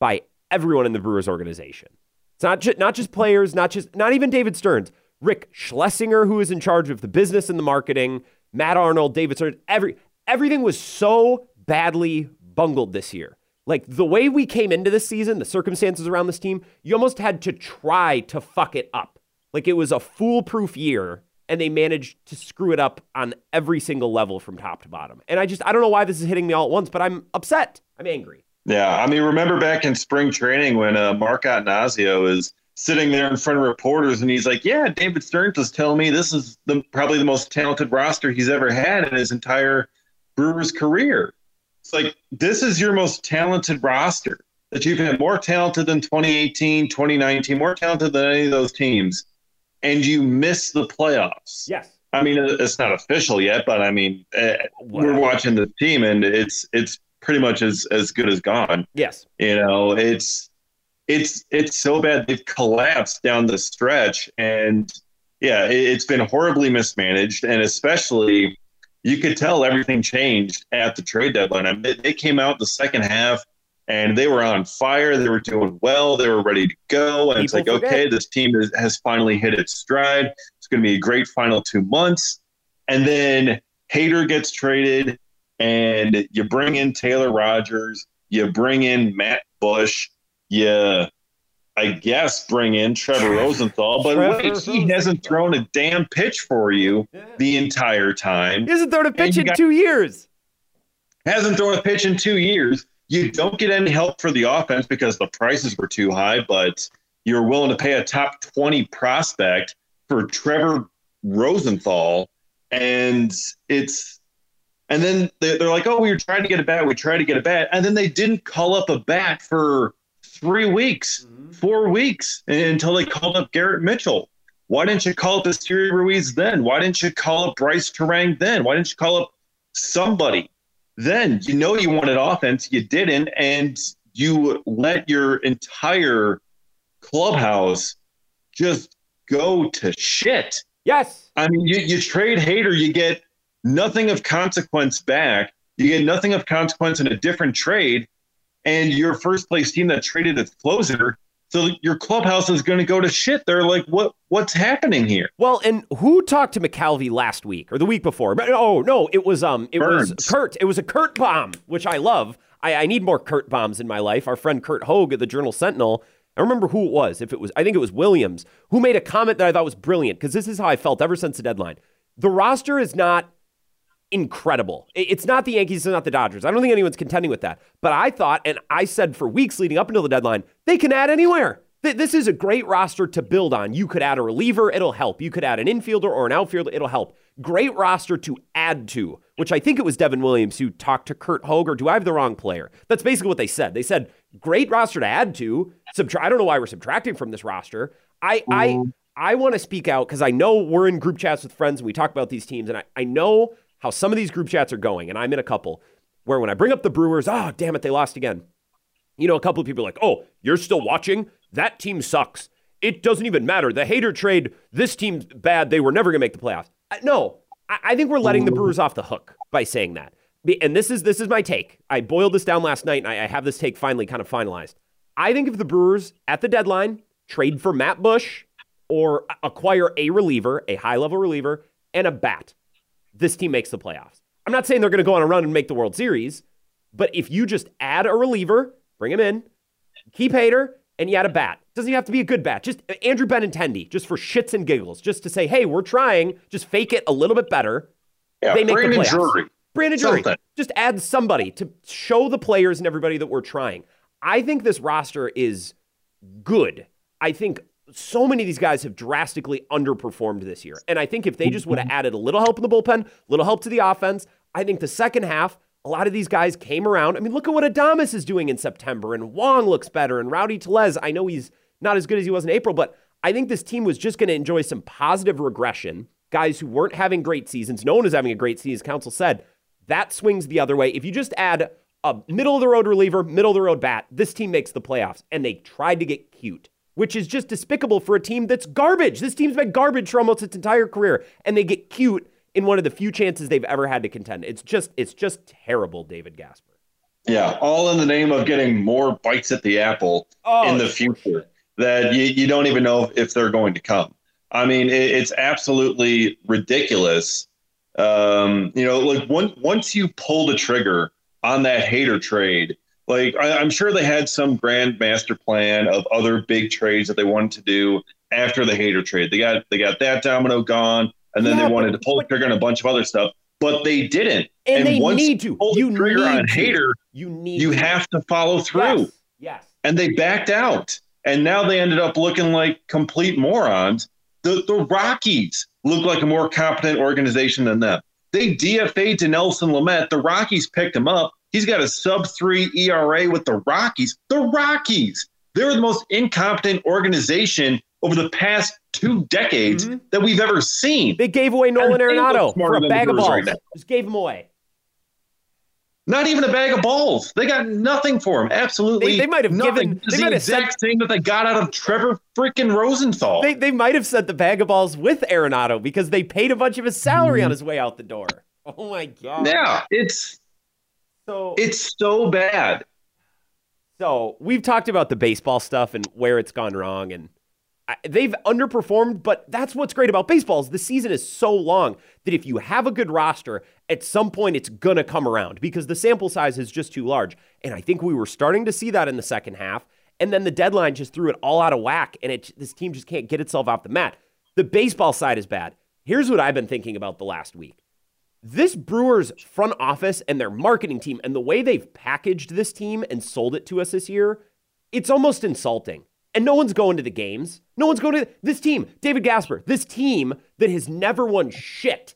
by everyone in the Brewers organization. It's not just not just players, not just not even David Stearns, Rick Schlesinger, who is in charge of the business and the marketing, Matt Arnold, David Stearns, every everything was so badly bungled this year. Like the way we came into this season, the circumstances around this team, you almost had to try to fuck it up. Like it was a foolproof year, and they managed to screw it up on every single level from top to bottom. And I just, I don't know why this is hitting me all at once, but I'm upset. I'm angry. Yeah, I mean, remember back in spring training when uh, Mark Attanasio is sitting there in front of reporters and he's like, "Yeah, David Stearns was telling me this is the probably the most talented roster he's ever had in his entire Brewers career." It's like this is your most talented roster that you've had more talented than 2018, 2019, more talented than any of those teams, and you miss the playoffs. Yes. I mean, it's not official yet, but I mean, uh, we're watching the team, and it's it's pretty much as as good as gone. Yes. You know, it's it's it's so bad they've collapsed down the stretch, and yeah, it, it's been horribly mismanaged, and especially you could tell everything changed at the trade deadline. I mean, they came out the second half and they were on fire. They were doing well. They were ready to go. And People it's like, forget. okay, this team is, has finally hit its stride. It's going to be a great final two months. And then Hader gets traded, and you bring in Taylor Rogers, you bring in Matt Bush, you, I guess, bring in Trevor Rosenthal. But wait, he hasn't thrown a damn pitch for you the entire time. He hasn't thrown a pitch in got, two years. Hasn't thrown a pitch in two years. You don't get any help for the offense because the prices were too high, but you're willing to pay a top 20 prospect for Trevor Rosenthal. And it's and then they're like, oh, we were trying to get a bat. We tried to get a bat. And then they didn't call up a bat for three weeks, mm-hmm. four weeks until they called up Garrett Mitchell. Why didn't you call up Esteury Ruiz then? Why didn't you call up Brice Turang then? Why didn't you call up somebody then? You know you wanted offense, you didn't, and you let your entire clubhouse just go to shit. Yes. I mean, you, you trade Hader, you get nothing of consequence back. You get nothing of consequence in a different trade, and your first place team that traded its closer. So your clubhouse is going to go to shit. They're like, what? What's happening here? Well, and who talked to McCalvy last week or the week before? Oh no, it was um, it Burnes. was Kurt. It was a Kurt bomb, which I love. I, I need more Kurt bombs in my life. Our friend Curt Hogg at the Journal Sentinel. I remember who it was. If it was, I think it was Williams who made a comment that I thought was brilliant because this is how I felt ever since the deadline. The roster is not incredible. It's not the Yankees, it's not the Dodgers. I don't think anyone's contending with that. But I thought, and I said for weeks leading up until the deadline, they can add anywhere. This is a great roster to build on. You could add a reliever, it'll help. You could add an infielder or an outfielder, it'll help. Great roster to add to, which I think it was Devin Williams who talked to Curt Hogg, or do I have the wrong player? That's basically what they said. They said, great roster to add to. Subtra- I don't know why we're subtracting from this roster. I, I, mm-hmm. I want to speak out because I know we're in group chats with friends and we talk about these teams, and I, I know how some of these group chats are going, and I'm in a couple where when I bring up the Brewers, oh, damn it, they lost again. You know, a couple of people are like, oh, you're still watching? That team sucks. It doesn't even matter. The hater trade, this team's bad. They were never going to make the playoffs. Uh, no, I, I think we're letting the Brewers off the hook by saying that. And this is this is my take. I boiled this down last night, and I, I have this take finally kind of finalized. I think if the Brewers at the deadline trade for Matt Bush or acquire a reliever, a high level reliever, and a bat, this team makes the playoffs. I'm not saying they're going to go on a run and make the World Series, but if you just add a reliever, bring him in, keep Hader, and you add a bat. Doesn't even have to be a good bat. Just Andrew Benintendi, just for shits and giggles, just to say, hey, we're trying. Just fake it a little bit better. Yeah, they make Brandon the playoffs. Drury. Brandon Drury. Just add somebody to show the players and everybody that we're trying. I think this roster is good. I think so many of these guys have drastically underperformed this year. And I think if they just would have mm-hmm. added a little help in the bullpen, a little help to the offense, I think the second half, a lot of these guys came around. I mean, look at what Adames is doing in September, and Wong looks better, and Rowdy Tellez. I know he's not as good as he was in April, but I think this team was just going to enjoy some positive regression. Guys who weren't having great seasons, no one is having a great season, as Counsell said. That swings the other way. If you just add a middle of the road reliever, middle of the road bat, this team makes the playoffs. And they tried to get cute which is just despicable for a team that's garbage. This team's been garbage for almost its entire career, and they get cute in one of the few chances they've ever had to contend. It's just it's just terrible, David Gasper. Yeah, all in the name of getting more bites at the apple oh, in the future that you, you don't even know if they're going to come. I mean, it, it's absolutely ridiculous Um, you know, like one, once you pull the trigger on that Hader trade, like I, am sure they had some grand master plan of other big trades that they wanted to do after the Hader trade. They got they got that domino gone, and then yeah, they wanted but, to pull the trigger on a bunch of other stuff, but they didn't. And, and they once need to. Pull you the trigger on to. Hader. You need. You to. have to follow through. Yes. yes. And they backed out, and now they ended up looking like complete morons. The the Rockies look like a more competent organization than them. They DFA'd Dinelson Lamet. The Rockies picked him up. He's got a sub three ERA with the Rockies. The Rockies. They're the most incompetent organization over the past two decades mm-hmm. that we've ever seen. They gave away Nolan Arenado for a bag of balls. Right Just gave him away. Not even a bag of balls. They got nothing for him. Absolutely. They, they might have nothing. given. They the might have exact sent, thing that they got out of Trevor freaking Rosenthal. They, they might have sent the bag of balls with Arenado because they paid a bunch of his salary mm-hmm. on his way out the door. Oh my god. Yeah, it's so it's so bad. So we've talked about the baseball stuff and where it's gone wrong, and they've underperformed. But that's what's great about baseball is the season is so long that if you have a good roster, at some point it's gonna come around because the sample size is just too large. And I think we were starting to see that in the second half. And then the deadline just threw it all out of whack, and it, this team just can't get itself off the mat. The baseball side is bad. Here's what I've been thinking about the last week. This Brewers front office and their marketing team and the way they've packaged this team and sold it to us this year, it's almost insulting. And no one's going to the games. No one's going to this team. David Gasper, this team that has never won shit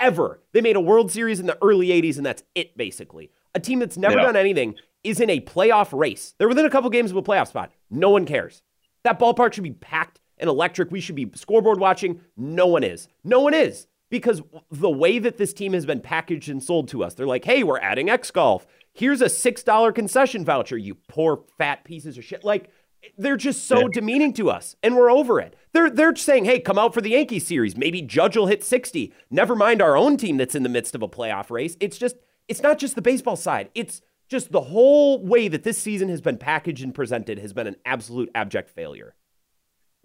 ever. They made a World Series in the early 80s, and that's it, basically. A team that's never yeah. done anything is in a playoff race. They're within a couple games of a playoff spot. No one cares. That ballpark should be packed and electric. We should be scoreboard watching. No one is. No one is because the way that this team has been packaged and sold to us, they're like, hey, we're adding X Golf. Here's a $6 concession voucher, you poor fat pieces of shit. Like, they're just so yeah. demeaning to us, and we're over it. They're they're saying, "Hey, come out for the Yankee series. Maybe Judge will hit 60. Never mind our own team that's in the midst of a playoff race." It's just it's not just the baseball side. It's just the whole way that this season has been packaged and presented has been an absolute abject failure.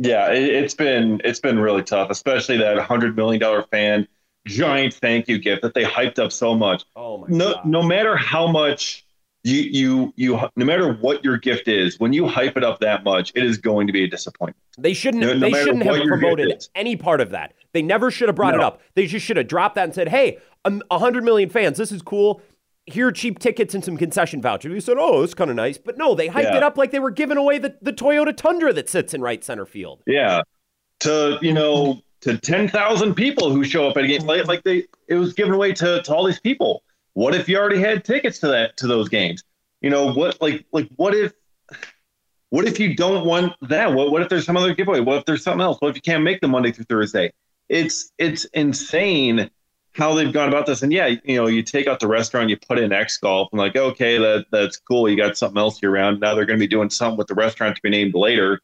Yeah, it, has been it's been really tough, especially that hundred million dollar fan giant thank you gift that they hyped up so much. Oh my no, God. No matter how much you you you no matter what your gift is, when you hype it up that much, it is going to be a disappointment. They shouldn't no, no they shouldn't have promoted any part of that. They never should have brought no. it up. They just should have dropped that and said, "Hey, um, a hundred million fans, this is cool here are cheap tickets and some concession vouchers. We said, oh, it's kind of nice. But no, they hyped yeah. it up like they were giving away the, the Toyota Tundra that sits in right center field. Yeah. To, you know, to 10,000 people who show up at a game. Like, like they, it was given away to, to all these people. What if you already had tickets to that, to those games? You know, what, like, like, what if, what if you don't want that? What, what if there's some other giveaway? What if there's something else? What if you can't make the Monday through Thursday? It's, it's insane how they've gone about this. And yeah, you know, you take out the restaurant, you put in X Golf, and like, okay, that that's cool. You got something else here around. Now they're going to be doing something with the restaurant to be named later.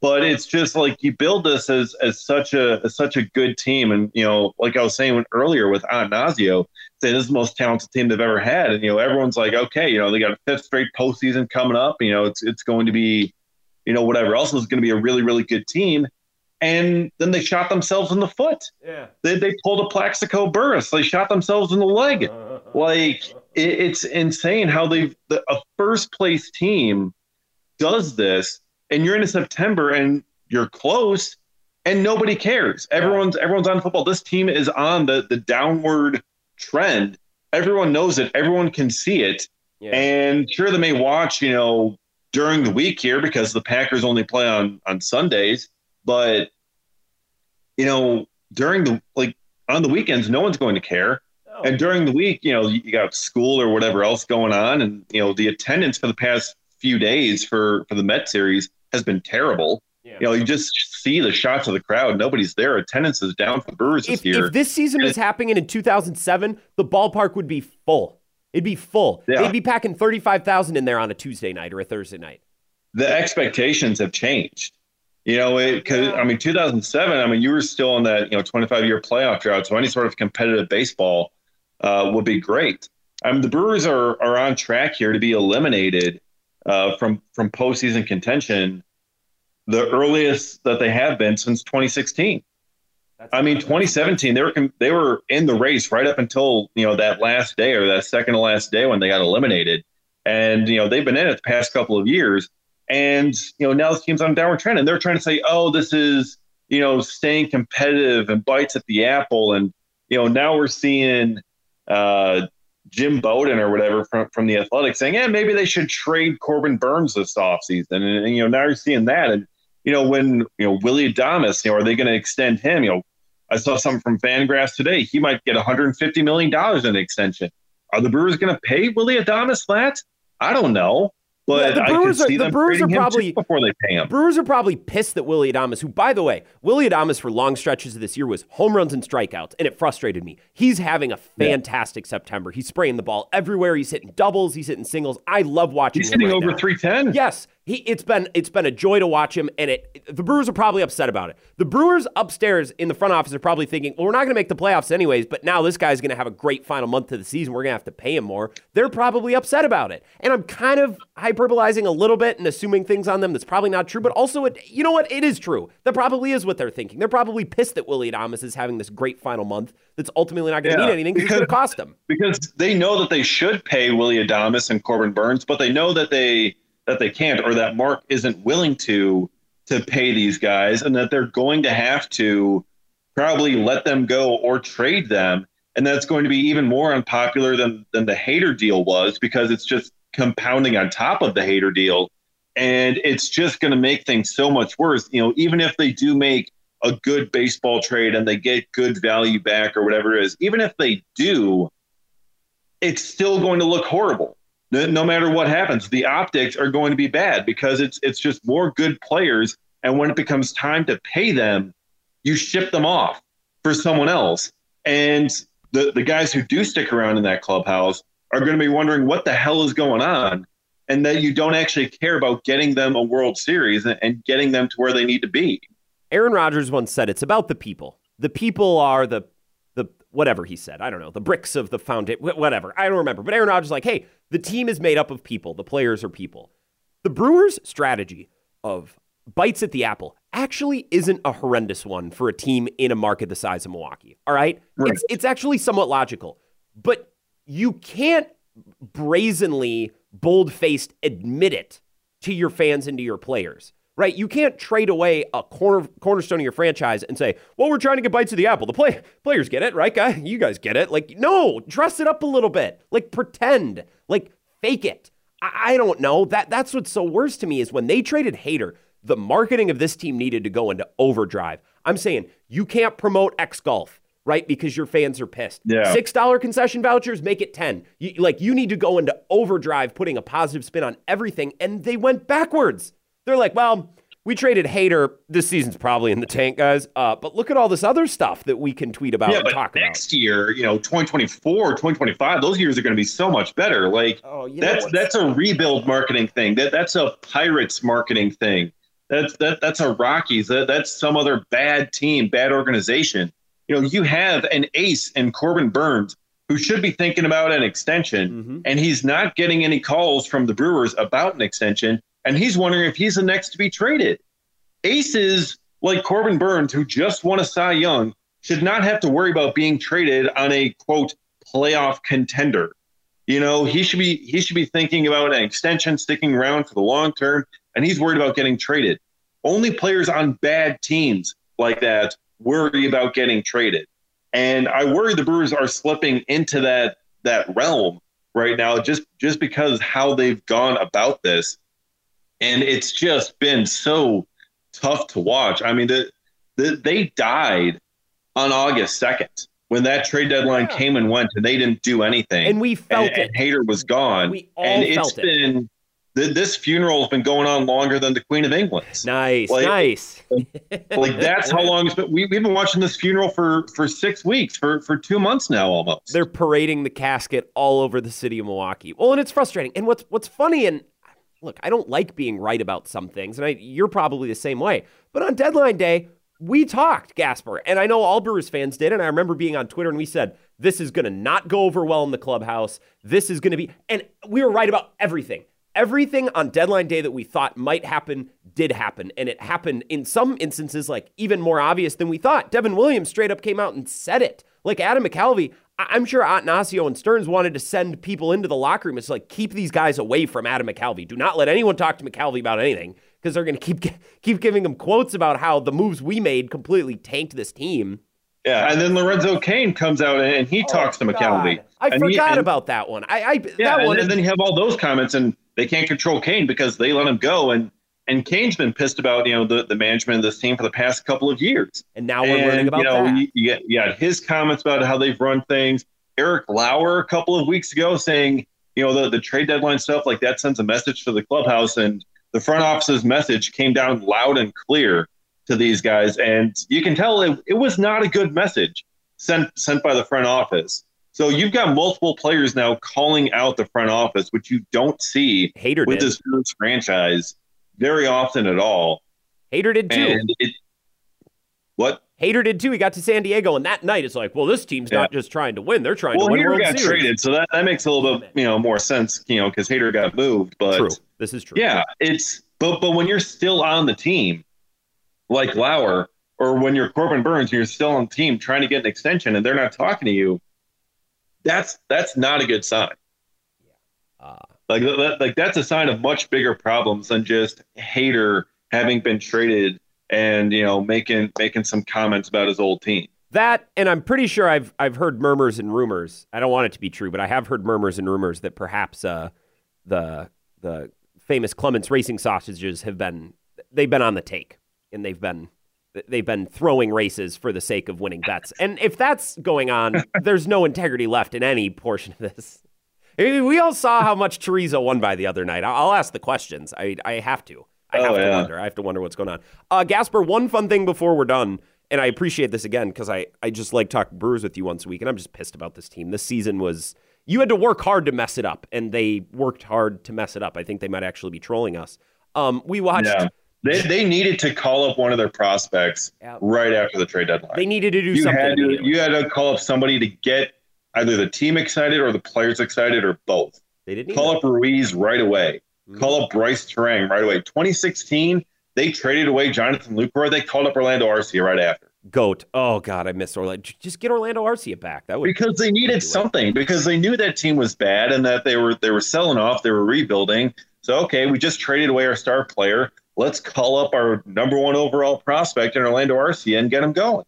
But it's just like you build this as as such a as such a good team, and you know, like I was saying earlier with Attanasio, saying this is the most talented team they've ever had, and you know, everyone's like, okay, you know, they got a fifth straight postseason coming up. You know, it's it's going to be, you know, whatever else is going to be a really really good team and then they shot themselves in the foot. Yeah. They, they pulled a Plaxico Burress. They shot themselves in the leg. Uh, like it, it's insane how they've the, a first place team does this, and you're into September and you're close, and nobody cares. Everyone's everyone's on football. This team is on the the downward trend. Everyone knows it. Everyone can see it. Yeah. And sure, they may watch, you know, during the week here because the Packers only play on on Sundays but you know, during the like on the weekends, no one's going to care. And during the week, you know, you got school or whatever else going on, and you know, the attendance for the past few days for for the Met series has been terrible. Yeah. You know, you just see the shots of the crowd. Nobody's there. Attendance is down for the Brewers if, this year. If this season was happening in 2007, the ballpark would be full. It'd be full. Yeah. They'd be packing 35,000 in there on a Tuesday night or a Thursday night. The expectations have changed. You know, because I mean, 2007. I mean, you were still in that you know 25 year playoff drought, so any sort of competitive baseball uh, would be great. I mean, the Brewers are are on track here to be eliminated uh, from from postseason contention, the earliest that they have been since 2016. I mean, 2017 they were they were in the race right up until you know that last day or that second to last day when they got eliminated, and you know they've been in it the past couple of years, and you know now this team's on a downward trend, and they're trying to say, oh, this is you know staying competitive and bites at the apple, and you know now we're seeing uh, Jim Bowden or whatever from from the Athletics saying, yeah, maybe they should trade Corbin Burnes this offseason, and, and you know now you're seeing that, and you know when you know Willie Adames, you know, are they going to extend him? You know I saw something from Fangraphs today. He might get 150 million dollars in extension. Are the Brewers going to pay Willie Adames that? I don't know. But yeah, the Brewers are, the Brewers are probably before they pay him. Brewers are probably pissed that Willie Adames, who by the way, Willie Adames for long stretches of this year was home runs and strikeouts, and it frustrated me. He's having a fantastic yeah. September. He's spraying the ball everywhere. He's hitting doubles. He's hitting singles. I love watching. He's hitting right over three ten. Yes, he, it's been it's been a joy to watch him, and it the Brewers are probably upset about it. The Brewers upstairs in the front office are probably thinking, well, we're not going to make the playoffs anyways, but now this guy's going to have a great final month of the season. We're going to have to pay him more. They're probably upset about it, and I'm kind of hyperbolizing a little bit and assuming things on them that's probably not true. But also, it, you know what? It is true. That probably is what they're thinking. They're probably pissed that Willie Adames is having this great final month that's ultimately not going to yeah, mean anything because it's going to cost them. Because they know that they should pay Willie Adames and Corbin Burnes, but they know that they that they can't or that Mark isn't willing to to pay these guys and that they're going to have to probably let them go or trade them. And that's going to be even more unpopular than than the Hader deal was because it's just compounding on top of the Hader deal. And it's just going to make things so much worse. You know even if they do make a good baseball trade and they get good value back or whatever it is even if they do it's still going to look horrible no matter what happens, the optics are going to be bad because it's it's just more good players. And when it becomes time to pay them, you ship them off for someone else. And the, the guys who do stick around in that clubhouse are going to be wondering what the hell is going on. And that you don't actually care about getting them a World Series and, getting them to where they need to be. Aaron Rodgers once said it's about the people. The people are the whatever he said. I don't know, the bricks of the foundation, whatever. I don't remember. But Aaron Rodgers is like, hey, the team is made up of people. The players are people. The Brewers' strategy of bites at the apple actually isn't a horrendous one for a team in a market the size of Milwaukee. All right? right. It's, it's actually somewhat logical. But you can't brazenly, bold faced admit it to your fans and to your players right? You can't trade away a corner cornerstone of your franchise and say, "Well, we're trying to get bites of the apple." The play, players get it, right, guy? You guys get it. Like, no, dress it up a little bit. Like, pretend. Like, fake it. I, I don't know. That that's what's so worse to me is when they traded Hader. the marketing of this team needed to go into overdrive. I'm saying you can't promote X golf right? Because your fans are pissed. Yeah. Six dollar concession vouchers, make it ten. You, like you need to go into overdrive, putting a positive spin on everything, and they went backwards. They're like, well, we traded Hader. This season's probably in the tank, guys. Uh, but look at all this other stuff that we can tweet about yeah, and but talk next about. year, you know, 2024, 2025, those years are going to be so much better. Like oh, that's that's a rebuild marketing thing. That that's a Pirates marketing thing. That's that that's a Rockies. That, that's some other bad team, bad organization. You know, you have an ace in Corbin Burnes who should be thinking about an extension, mm-hmm. and he's not getting any calls from the Brewers about an extension and he's wondering if he's the next to be traded. Aces like Corbin Burnes, who just won a Cy Young, should not have to worry about being traded on a quote playoff contender. You know, he should be he should be thinking about an extension, sticking around for the long term, and he's worried about getting traded. Only players on bad teams like that worry about getting traded. And I worry the Brewers are slipping into that that realm right now just just because how they've gone about this and it's just been so tough to watch. I mean, the, the they died on August second when that trade deadline yeah. came and went, and they didn't do anything. And we felt and, it. And Hader was gone. We all and felt it's been this funeral has been going on longer than the Queen of England. Nice, like, nice. like that's how long it's been. We, we've been watching this funeral for for six weeks, for for two months now, almost. They're parading the casket all over the city of Milwaukee. Well, and it's frustrating. And what's what's funny, and look, I don't like being right about some things, and I, you're probably the same way. But on deadline day, we talked Gasper, and I know all Brewers fans did. And I remember being on Twitter, and we said this is going to not go over well in the clubhouse. This is going to be, and we were right about everything. everything on deadline day that we thought might happen did happen. And it happened in some instances, like even more obvious than we thought. Devin Williams straight up came out and said it. Like Adam McCalvy, I'm sure Attanasio and Stearns wanted to send people into the locker room. It's like, keep these guys away from Adam McCalvy. Do not let anyone talk to McCalvy about anything because they're going to keep keep giving him quotes about how the moves we made completely tanked this team. Yeah, and then Lorenzo Cain comes out and he oh, talks to McCalvy. God. I and forgot he, and, about that one. I, I yeah, that one. And, then you have all those comments, and they can't control Cain because they let him go. And and Cain's been pissed about you know the, the management of this team for the past couple of years. And now we're and, learning about you know, that. You, you, got, you got his comments about how they've run things. Eric Lauer a couple of weeks ago saying you know the the trade deadline stuff like that sends a message to the clubhouse, and the front office's message came down loud and clear to these guys, and you can tell it, it was not a good message sent sent by the front office. So you've got multiple players now calling out the front office, which you don't see Hader with did. this franchise very often at all. Hader did too. And it, what? Hader did too. He got to San Diego, and that night it's like, well, this team's yeah. not just trying to win; they're trying well, to win. Hader World got Series. traded, so that, that makes a little bit you know more sense, you know, because Hader got moved. But true, this is true. Yeah, it's but but when you're still on the team, like Lauer, or when you're Corbin Burnes, you're still on the team trying to get an extension, and they're not talking to you, that's that's not a good sign. Yeah. Uh, like that, like that's a sign of much bigger problems than just Hader having been traded and you know making making some comments about his old team. That and I'm pretty sure I've I've heard murmurs and rumors. I don't want it to be true, but I have heard murmurs and rumors that perhaps uh, the the famous Klement's Racing sausages have been they've been on the take and they've been they've been throwing races for the sake of winning bets. And if that's going on, there's no integrity left in any portion of this. We all saw how much Teresa won by the other night. I'll ask the questions. I I have to. I have oh, to yeah. wonder. I have to wonder what's going on. Uh, Gasper, one fun thing before we're done, and I appreciate this again because I, I just like talking Brewers with you once a week, and I'm just pissed about this team. This season was you had to work hard to mess it up, and they worked hard to mess it up. I think they might actually be trolling us. Um, we watched. Yeah. They, they needed to call up one of their prospects yeah. right after the trade deadline. They needed to do you something. Had to, you had to call up somebody to get either the team excited or the players excited or both. They didn't call up Ruiz right away. Mm-hmm. Call up Brice Turang right away. 2016, they traded away Jonathan Lucroy. They called up Orlando Arcia right after. Goat. Oh God, I miss Orlando. Just get Orlando Arcia back. That would because they needed something. Because they knew that team was bad and that they were they were selling off. They were rebuilding. So okay, we just traded away our star player. Let's call up our number one overall prospect in Orlando Arcia and get him going.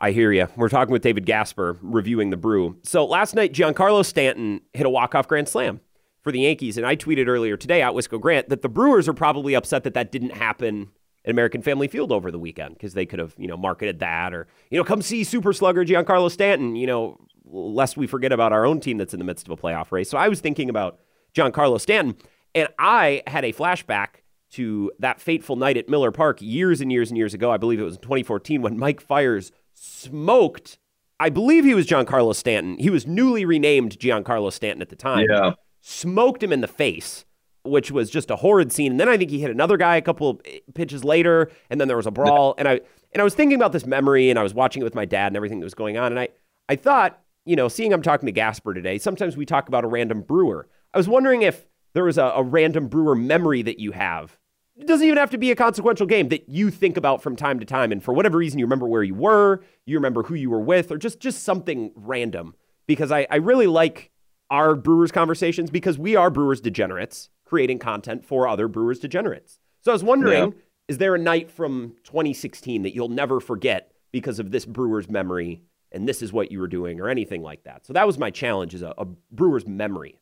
I hear you. We're talking with David Gasper, reviewing the brew. So last night, Giancarlo Stanton hit a walk-off grand slam for the Yankees. And I tweeted earlier today at Wisco Grant that the Brewers are probably upset that that didn't happen at American Family Field over the weekend because they could have, you know, marketed that or, you know, come see super slugger Giancarlo Stanton, you know, lest we forget about our own team that's in the midst of a playoff race. So I was thinking about Giancarlo Stanton and I had a flashback to that fateful night at Miller Park years and years and years ago. I believe it was in 2014 when Mike Fiers smoked I believe he was Giancarlo Stanton. He was newly renamed Giancarlo Stanton at the time. Yeah smoked him in the face, which was just a horrid scene. And then I think he hit another guy a couple of pitches later, and then there was a brawl. And I and I was thinking about this memory, and I was watching it with my dad and everything that was going on. And I I thought, you know, seeing I'm talking to Gasper today, sometimes we talk about a random brewer. I was wondering if there was a, a random brewer memory that you have. It doesn't even have to be a consequential game that you think about from time to time, and for whatever reason, you remember where you were, you remember who you were with, or just just something random. Because I, I really like our Brewers conversations because we are Brewers degenerates creating content for other Brewers degenerates. So I was wondering, yeah. is there a night from 2016 that you'll never forget because of this Brewers memory and this is what you were doing or anything like that? So that was my challenge is a, a Brewers memory.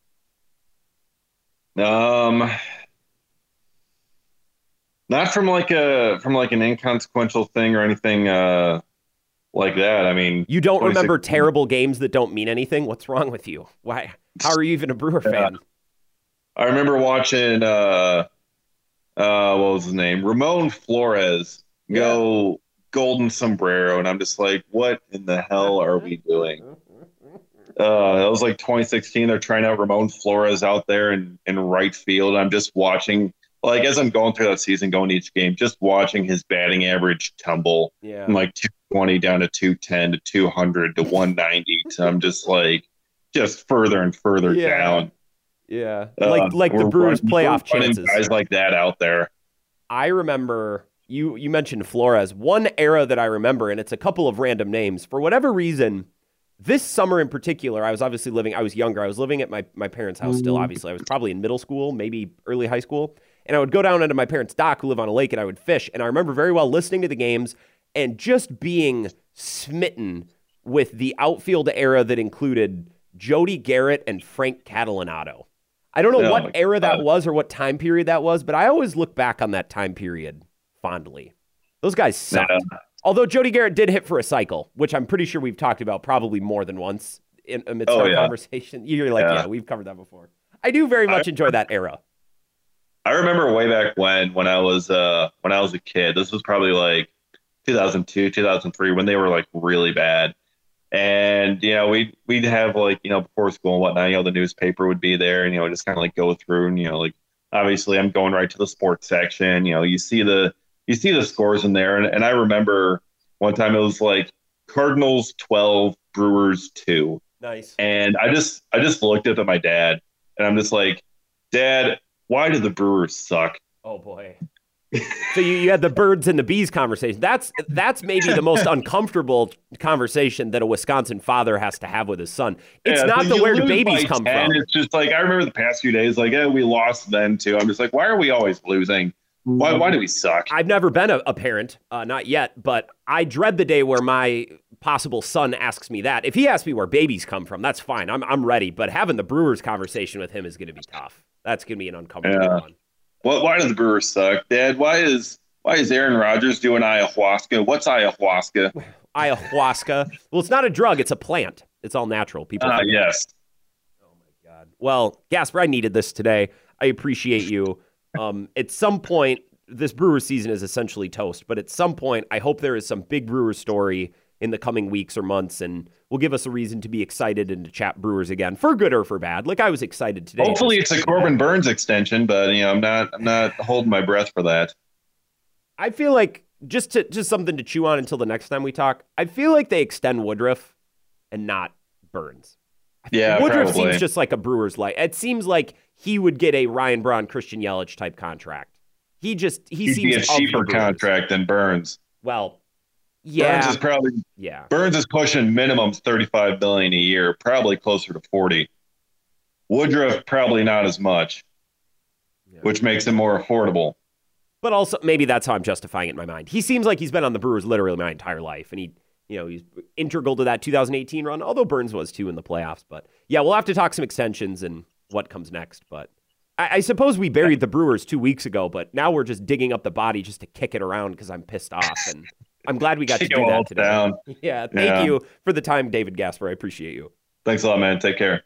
Um not from like a from like an inconsequential thing or anything uh like that. I mean, you don't remember terrible games that don't mean anything. What's wrong with you? Why? How are you even a Brewer yeah. fan? I remember watching. uh uh What was his name? Ramon Flores yeah. go golden sombrero, and I'm just like, what in the hell are we doing? Uh, that was like 2016. They're trying out Ramon Flores out there in, in right field. I'm just watching like as I'm going through that season, going each game, just watching his batting average tumble yeah. from like 220 down to 210 to 200 to 190. so I'm just like, just further and further yeah. down. Yeah, like uh, like the Brewers' playoff chances. Guys like that out there. I remember you you mentioned Flores. One era that I remember, and it's a couple of random names. For whatever reason, this summer in particular, I was obviously living. I was younger. I was living at my my parents' house still. Mm-hmm. Obviously, I was probably in middle school, maybe early high school, and I would go down into my parents' dock, who live on a lake, and I would fish. And I remember very well listening to the games and just being smitten with the outfield era that included Jody Gerut and Frank Catalanotto. I don't know oh what era that uh, was or what time period that was, but I always look back on that time period fondly. Those guys sucked. Yeah. Although Jody Gerut did hit for a cycle, which I'm pretty sure we've talked about probably more than once in amidst oh, our yeah. conversation. You're like, yeah. yeah, we've covered that before. I do very much I, enjoy that era. I remember way back when, when I was uh when I was a kid. This was probably like 2002, 2003, when they were like really bad. And you know, we'd we'd have like you know before school and whatnot. You know, the newspaper would be there, and you know, just kind of like go through, and you know, like obviously I'm going right to the sports section. You know, you see the you see the scores in there, and, and I remember one time it was like Cardinals twelve, Brewers two. Nice. And I just I just looked up at my dad, and I'm just like, Dad, why do the Brewers suck? Oh boy so you, you had the birds and the bees conversation. That's that's maybe the most uncomfortable conversation that a Wisconsin father has to have with his son. It's yeah, not the where do babies come 10, from. It's just like I remember the past few days, like, yeah, we lost then too. I'm just like, why are we always losing? Why, why do we suck? I've never been a, a parent, uh, not yet, but I dread the day where my possible son asks me that. If he asks me where babies come from, that's fine. I'm, I'm ready. But having the Brewers conversation with him is going to be tough. That's going to be an uncomfortable yeah. one. What? Why do the Brewers suck, Dad? Why is why is Aaron Rodgers doing ayahuasca? What's ayahuasca? ayahuasca. Well, it's not a drug; it's a plant. It's all natural. People. Uh, yes. Oh my God. Well, Gasper, I needed this today. I appreciate you. Um, at some point, this Brewer season is essentially toast. But at some point, I hope there is some big Brewer story in the coming weeks or months, and will give us a reason to be excited and to chat Brewers again, for good or for bad. Like I was excited today. Hopefully, it's a Corbin Burnes extension, but you know, I'm not. I'm not holding my breath for that. I feel like just to just something to chew on until the next time we talk. I feel like they extend Woodruff and not Burnes. Yeah, Woodruff probably. seems just like a Brewers like. It seems like he would get a Ryan Braun, Christian Yelich type contract. He just he He'd seems be a cheaper contract than Burnes. Well, yeah. Burnes is probably yeah. Burnes is pushing minimum 35 billion a year, probably closer to 40. Woodruff probably not as much, yeah. which makes him more affordable. But also maybe that's how I'm justifying it in my mind. He seems like he's been on the Brewers literally my entire life and he you know, he's integral to that 2018 run, although Burnes was too in the playoffs. But yeah, we'll have to talk some extensions and what comes next. But I, I suppose we buried the Brewers two weeks ago, but now we're just digging up the body just to kick it around because I'm pissed off. And I'm glad we got to do that today. Down. Yeah, thank yeah. you for the time, David Gasper. I appreciate you. Thanks a lot, man. Take care.